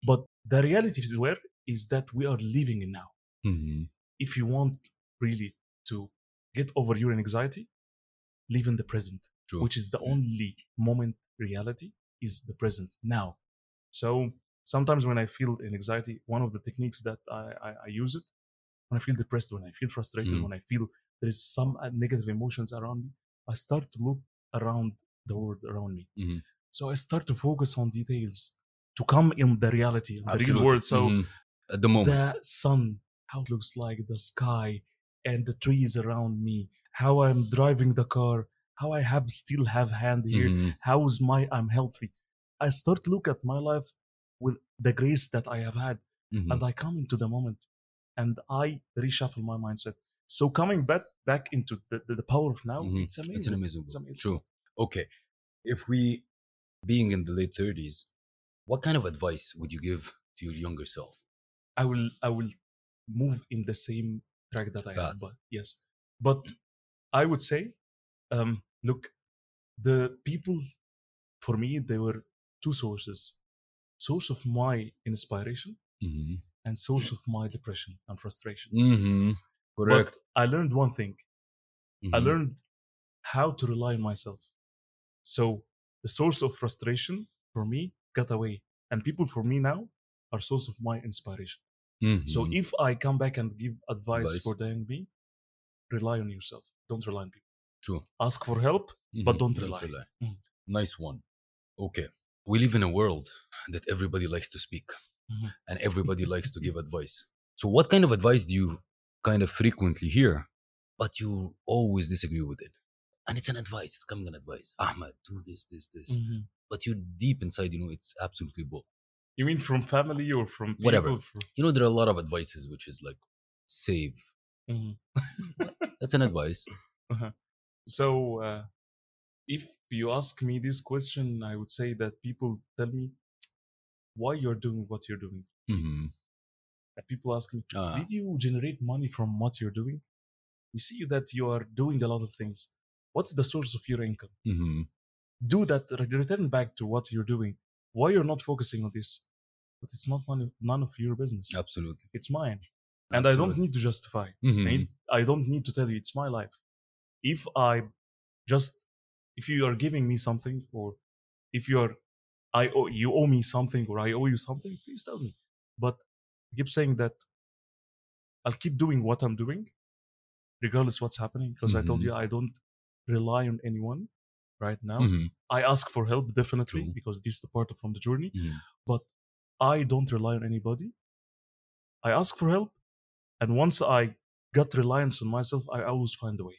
but the reality is where is that we are living in now Mhm. if you want really to get over your anxiety live in the present True. which is the only moment reality is the present now so sometimes when i feel an anxiety one of the techniques that i, I, I use it when i feel depressed when i feel frustrated Mm. when i feel there is some uh, negative emotions around me i start to look around the world around me Mhm. so i start to focus on details to come in the reality in the real world so Mhm. at the moment. the sun, how it looks like, the sky, and the trees around me, how I'm driving the car, how I have still have hand here, Mhm. how is my I'm healthy. I start to look at my life with the grace that I have had, Mhm. and I come into the moment, and I reshuffle my mindset. So coming back back into the, the, the power of now, Mhm. it's amazing. It's an amazing It's amazing. True. Okay. If we, being in the late 30s, what kind of advice would you give to your younger self? I will I will move in the same track that I have. But yes, but I would say, um, look, the people for me they were two sources: source of my inspiration Mm-hmm. and source of my depression and frustration. Mm-hmm. Correct. But I learned one thing: I Mhm. learned how to rely on myself. So the source of frustration for me got away, and people for me now are source of my inspiration. So Mhm. if I come back and give advice, Advice. for the young me, rely on yourself. Don't rely on people. True. Ask for help, but Mhm. don't rely. Mm. Nice one. Okay. we live in a world that everybody likes to speak Mhm. and everybody likes to give advice. So, what kind of advice do you kind of frequently hear, but you always disagree with it? And it's an advice, it's coming an advice. Ahmed, do this, this, this. Mhm. But you deep inside, you know, it's absolutely bull. You mean from family or from people? Whatever. From- You know, there are a lot of advices which is like save. Mhm. That's an advice. So, uh, if you ask me this question, I would say that people tell me why you're doing what you're doing. hmm And people ask me, Ah, did you generate money from what you're doing? We see that you are doing a lot of things. What's the source of your income? mhm. Do that, return back to what you're doing. Why you're not focusing on this? But it's not none of, none of your business. Absolutely. It's mine. And I don't need to justify. Mhm. I, need- I don't need to tell you it's my life. If I just if you are giving me something or if you are I owe you owe me something or I owe you something, please tell me. But I keep saying that I'll keep doing what I'm doing, regardless what's happening, because I told you I don't rely on anyone right now. Mhm. I ask for help definitely True. because this is the part of from the journey. Mhm. But I don't rely on anybody. I ask for help, and once I got reliance on myself, I always find a way.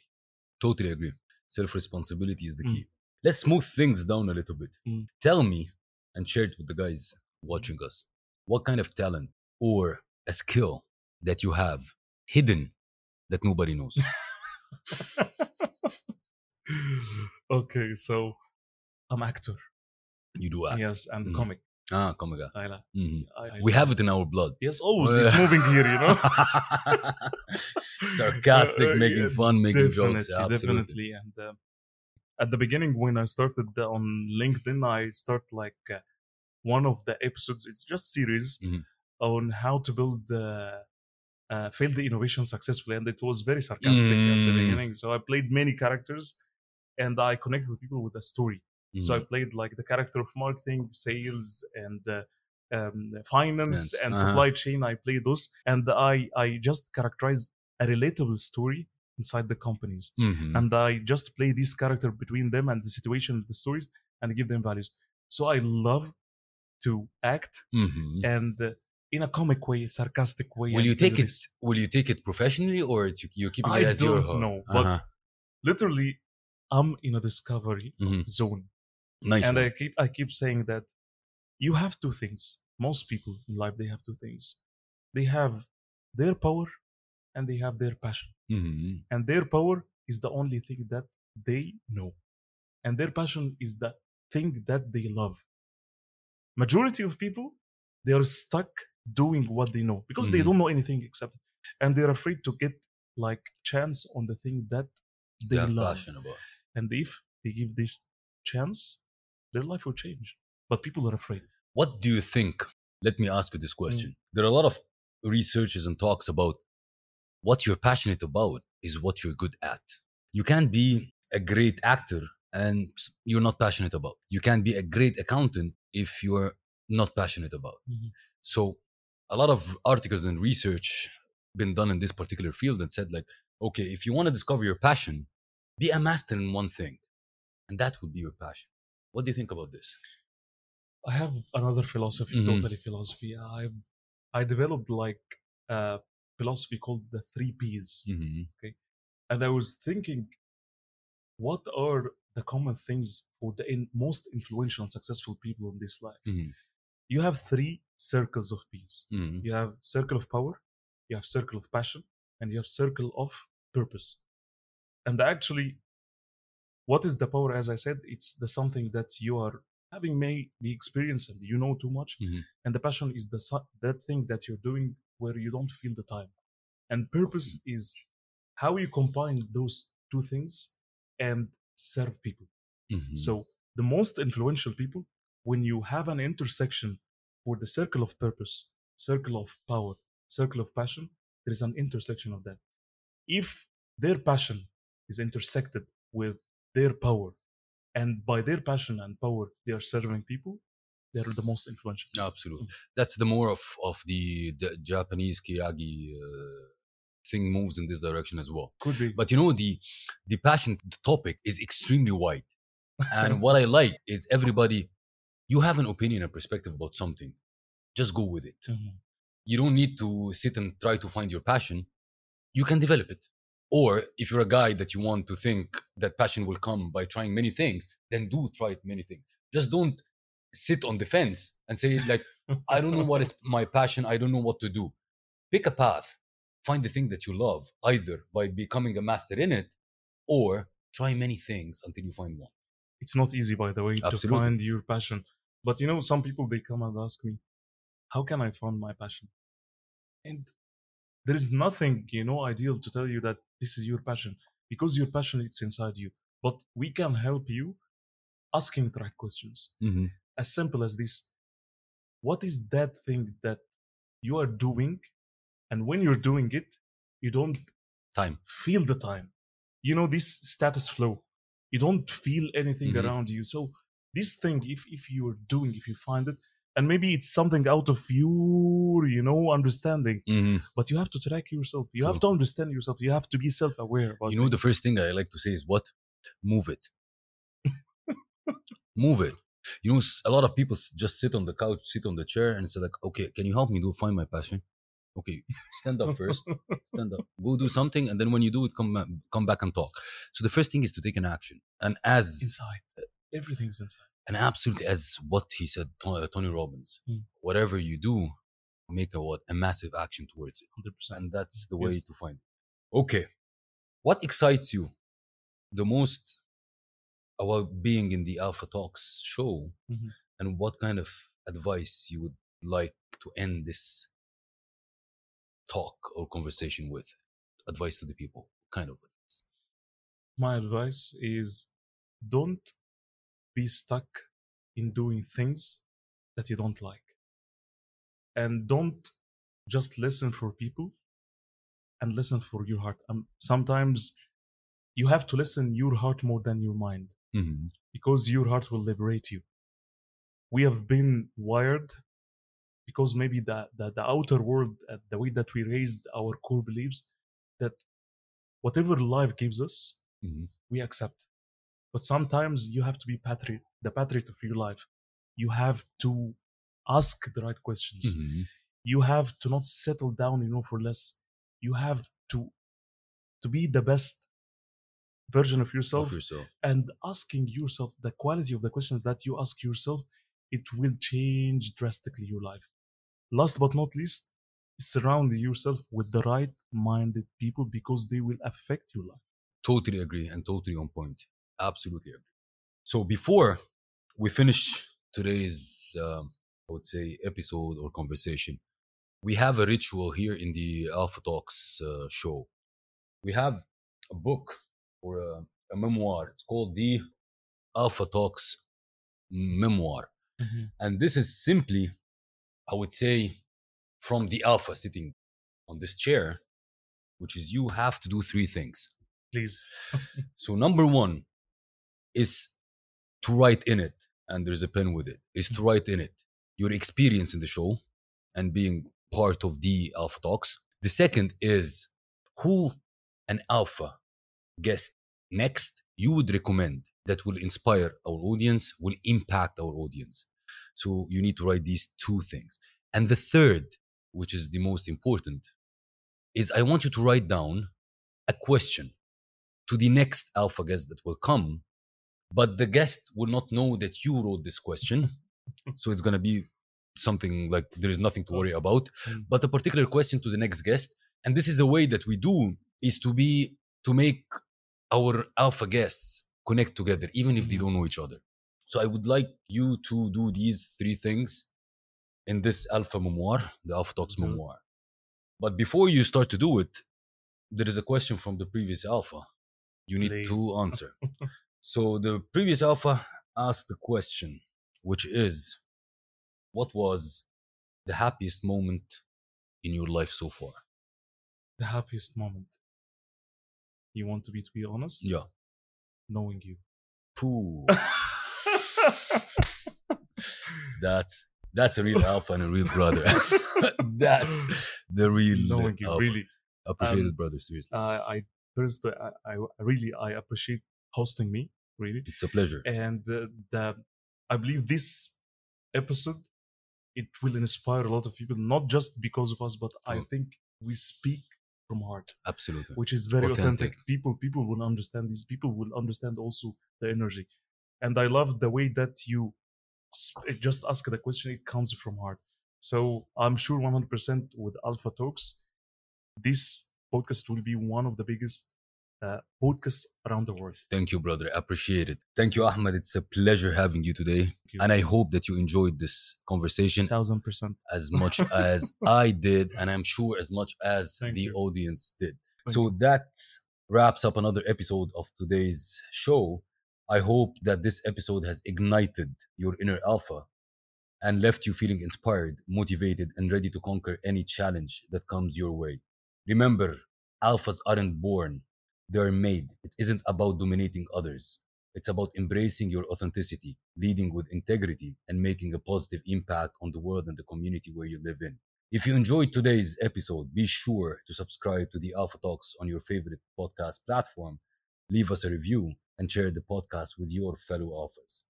Totally agree. Self responsibility is the Mm. key. Let's smooth things down a little bit. Mm. Tell me and share it with the guys watching us. What kind of talent or a skill that you have hidden that nobody knows? okay, so I'm actor. You do act. Yes, and Mm. comic. Ah, come again. I, like- Mhm. I, I- We have it in our blood. Yes, always. It's moving here, you know. Sarcastic, Uh, uh, making yeah, fun, making definitely, jokes. Absolutely. definitely. And uh, at the beginning, when I started on LinkedIn, I start like uh, one of the episodes. It's just series Mhm. On how to build uh, uh, failed innovation successfully, and it was very sarcastic at the Mm. beginning. So I played many characters, and I connected with people with a story. So I Mhm. played like the character of marketing, sales, and uh, um, finance and uh-huh. supply chain. I played those, and I I just characterized a relatable story inside the companies, Mhm. and I just play this character between them and the situation, the stories, and give them values. So I love to act Mhm. and uh, in a comic way, sarcastic way. Will you take it? this. Will you take it professionally, or it's, you're keeping I it as your don't hobby? know, but Uh-huh. Literally, I'm in a discovery Mhm. zone. nice. and one. I keep I keep saying that you have two things. Most people in life they have two things. They have their power and they have their passion. Mhm. And their power is the only thing that they know. And their passion is the thing that they love. Majority of people they are stuck doing what they know because they Mhm. don't know anything except and they're afraid to get like chance on the thing that They they have love. And if they give this chance, their life will change. But people are afraid. What do you think? Let me ask you this Mm. question. There are a lot of researches and talks about what you're passionate about is what you're good at. You can't be a great actor and you're not passionate about. You can't be a great accountant if you're not passionate about. Mhm. So a lot of articles and research been done in this particular field and said like, okay, if you want to discover your passion, be a master in one thing, and that would be your passion. What do you think about this? I have another philosophy, Mhm. totally philosophy. I I developed like a philosophy called the three P's. Mhm. And I was thinking, what are the common things for the in, most influential and successful people in this life? Mhm. You have three circles of P's. Mhm. You have circle of power, you have circle of passion, and you have circle of purpose. And actually, what is the power? As I said, it's the something that you are having may the experience and you know too much. Mhm. And the passion is the that thing that you're doing where you don't feel the time. And purpose is how you combine those two things and serve people. Mhm. So the most influential people, when you have an intersection for the circle of purpose, circle of power, circle of passion, there is an intersection of that. If their passion is intersected with their power, and by their passion and power they are serving people, they are the most influential. Absolutely. That's the more of, of the, the Japanese Ikigai uh, thing moves in this direction as well. Could be. But you know, the the passion, the topic is extremely wide. And what I like is everybody you have an opinion and perspective about something, just go with it. Mhm. You don't need to sit and try to find your passion. You can develop it. Or if you're a guy that you want to think that passion will come by trying many things, then do try it many things. Just don't sit on the fence and say like, I don't know what is my passion. I don't know what to do. Pick a path. Find the thing that you love, either by becoming a master in it or try many things until you find one. It's not easy, by the way, to find your passion. But you know, some people they come and ask me, "How can I find my passion?" And there is nothing, you know, ideal to tell you that this is your passion because your passion it's inside you. But we can help you asking the right questions. Mm-hmm. As simple as this: What is that thing that you are doing, and when you're doing it, you don't Time. feel the time. You know, this status flow. You don't feel anything Mhm. around you. So this thing, if if you're doing, if you find it, and maybe it's something out of your, you know, understanding, Mm-hmm. but you have to track yourself. You have to understand yourself. You have to be self-aware about. You know, the first thing I like to say is what? Move it. Move it. You know, a lot of people just sit on the couch, sit on the chair, and say like, "Okay, can you help me do find my passion?" Okay, stand up first. stand up. Go do something, and then when you do it, come come back and talk. So the first thing is to take an action, and as inside. Everything's inside. and absolutely as what he said, uh, Tony Robbins, Mm. whatever you do, make a what a massive action towards it Hundred percent. and that's the way Yes. to find it. Okay, what excites you the most about being in the Alpha Talks show, Mhm. and what kind of advice you would like to end this talk or conversation with? Advice to the people, kind of. My advice is, don't be stuck in doing things that you don't like, and don't just listen for people and listen for your heart. Um, sometimes you have to listen your heart more than your mind Mhm. because your heart will liberate you. We have been wired because maybe the, the, the outer world, uh, the way that we raised our core beliefs, that whatever life gives us, Mhm. we accept. But sometimes you have to be patriot, the patriot of your life. You have to ask the right questions. Mhm. You have to not settle down, you know, for less. You have to to be the best version of yourself Of yourself. and asking yourself the quality of the questions that you ask yourself it will change drastically your life last but not least surround yourself with the right minded people because they will affect your life Totally agree and totally on point. Absolutely agree. So before we finish today's, um, I would say, episode or conversation, we have a ritual here in the Alpha Talks uh, show. We have a book or a, a memoir. It's called the Alpha Talks Memoir. And this is simply, I would say, from the Alpha sitting on this chair, which is you have to do three things. please So number one is to write in it, and there's a pen with it, is to mm-hmm. write in it your experience in the show and being part of the Alpha Talks. The second is who an alpha guest next you would recommend that will inspire our audience, will impact our audience. So you need to write these two things. And the third, which is the most important, is I want you to write down a question to the next alpha guest that will come but the guest will not know that you wrote this question. So it's going to be something like there is nothing to worry about. Mm. but a particular question to the next guest and this is a way that we do is to be to make our alpha guests connect together even if they Mhm. don't know each other. So i would like you to do these three things in this alpha memoir the alpha talks it. memoir. But before you start to do it there is a question from the previous alpha you need to answer so the previous alpha asked the question which is what was the happiest moment in your life so far? The happiest moment. You want to be to be honest? Yeah. Knowing you. Pooh. that's that's a real alpha and a real brother. That's the real knowing you alpha. really. Appreciate Um, it brother seriously. Uh, i first I, I really i appreciate hosting me really it's a pleasure and the, the i believe this episode it will inspire a lot of people, not just because of us, but I oh. think we speak from heart, Absolutely. which is very authentic. Authentic. People, people will understand these. People will understand also the energy, and I love the way that you sp- eh, just ask the question. It comes from heart. So I'm sure 100% with Alpha Talks, this podcast will be one of the biggest uh, podcasts around the world. Thank you, brother. I appreciate it. Thank you, Ahmed. It's a pleasure having you today. You. And I hope that you enjoyed this conversation thousand percent. as much as I did, and I'm sure as much as Thank the you. audience did. Thank so that wraps up another episode of today's show. I hope that this episode has ignited your inner alpha and left you feeling inspired, motivated, and ready to conquer any challenge that comes your way. Remember, alphas aren't born, they're made. It isn't about dominating others. It's about embracing your authenticity, leading with integrity, and making a positive impact on the world and the community where you live in. If you enjoyed today's episode, be sure to subscribe to the Alpha Talks on your favorite podcast platform, leave us a review, and share the podcast with your fellow alphas.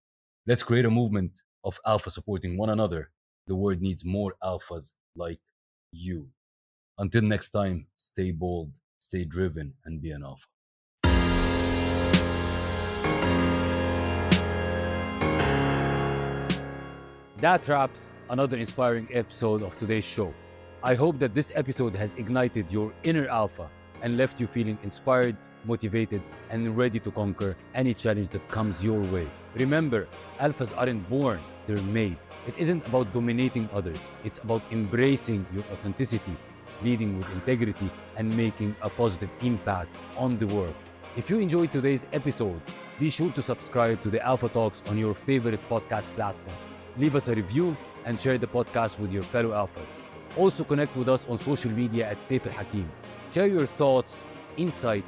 Let's create a movement of alpha supporting one another. The world needs more alphas like you. Until next time, stay bold, stay driven, and be an alpha. That wraps another inspiring episode of today's show. I hope that this episode has ignited your inner alpha and left you feeling inspired, motivated, and ready to conquer any challenge that comes your way. Remember, alphas aren't born, they're made. It isn't about dominating others, it's about embracing your authenticity, leading with integrity, and making a positive impact on the world. If you enjoyed today's episode, be sure to subscribe to the Alpha Talks on your favorite podcast platform. Leave us a review and share the podcast with your fellow alphas. Also connect with us on social media at Saif Hakim. Share your thoughts, insight,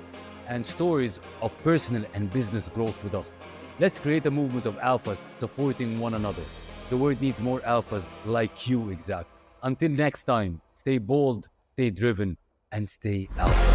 and stories of personal and business growth with us. Let's create a movement of alphas supporting one another. The world needs more alphas like you, exact. Until next time, stay bold, stay driven, and stay alpha.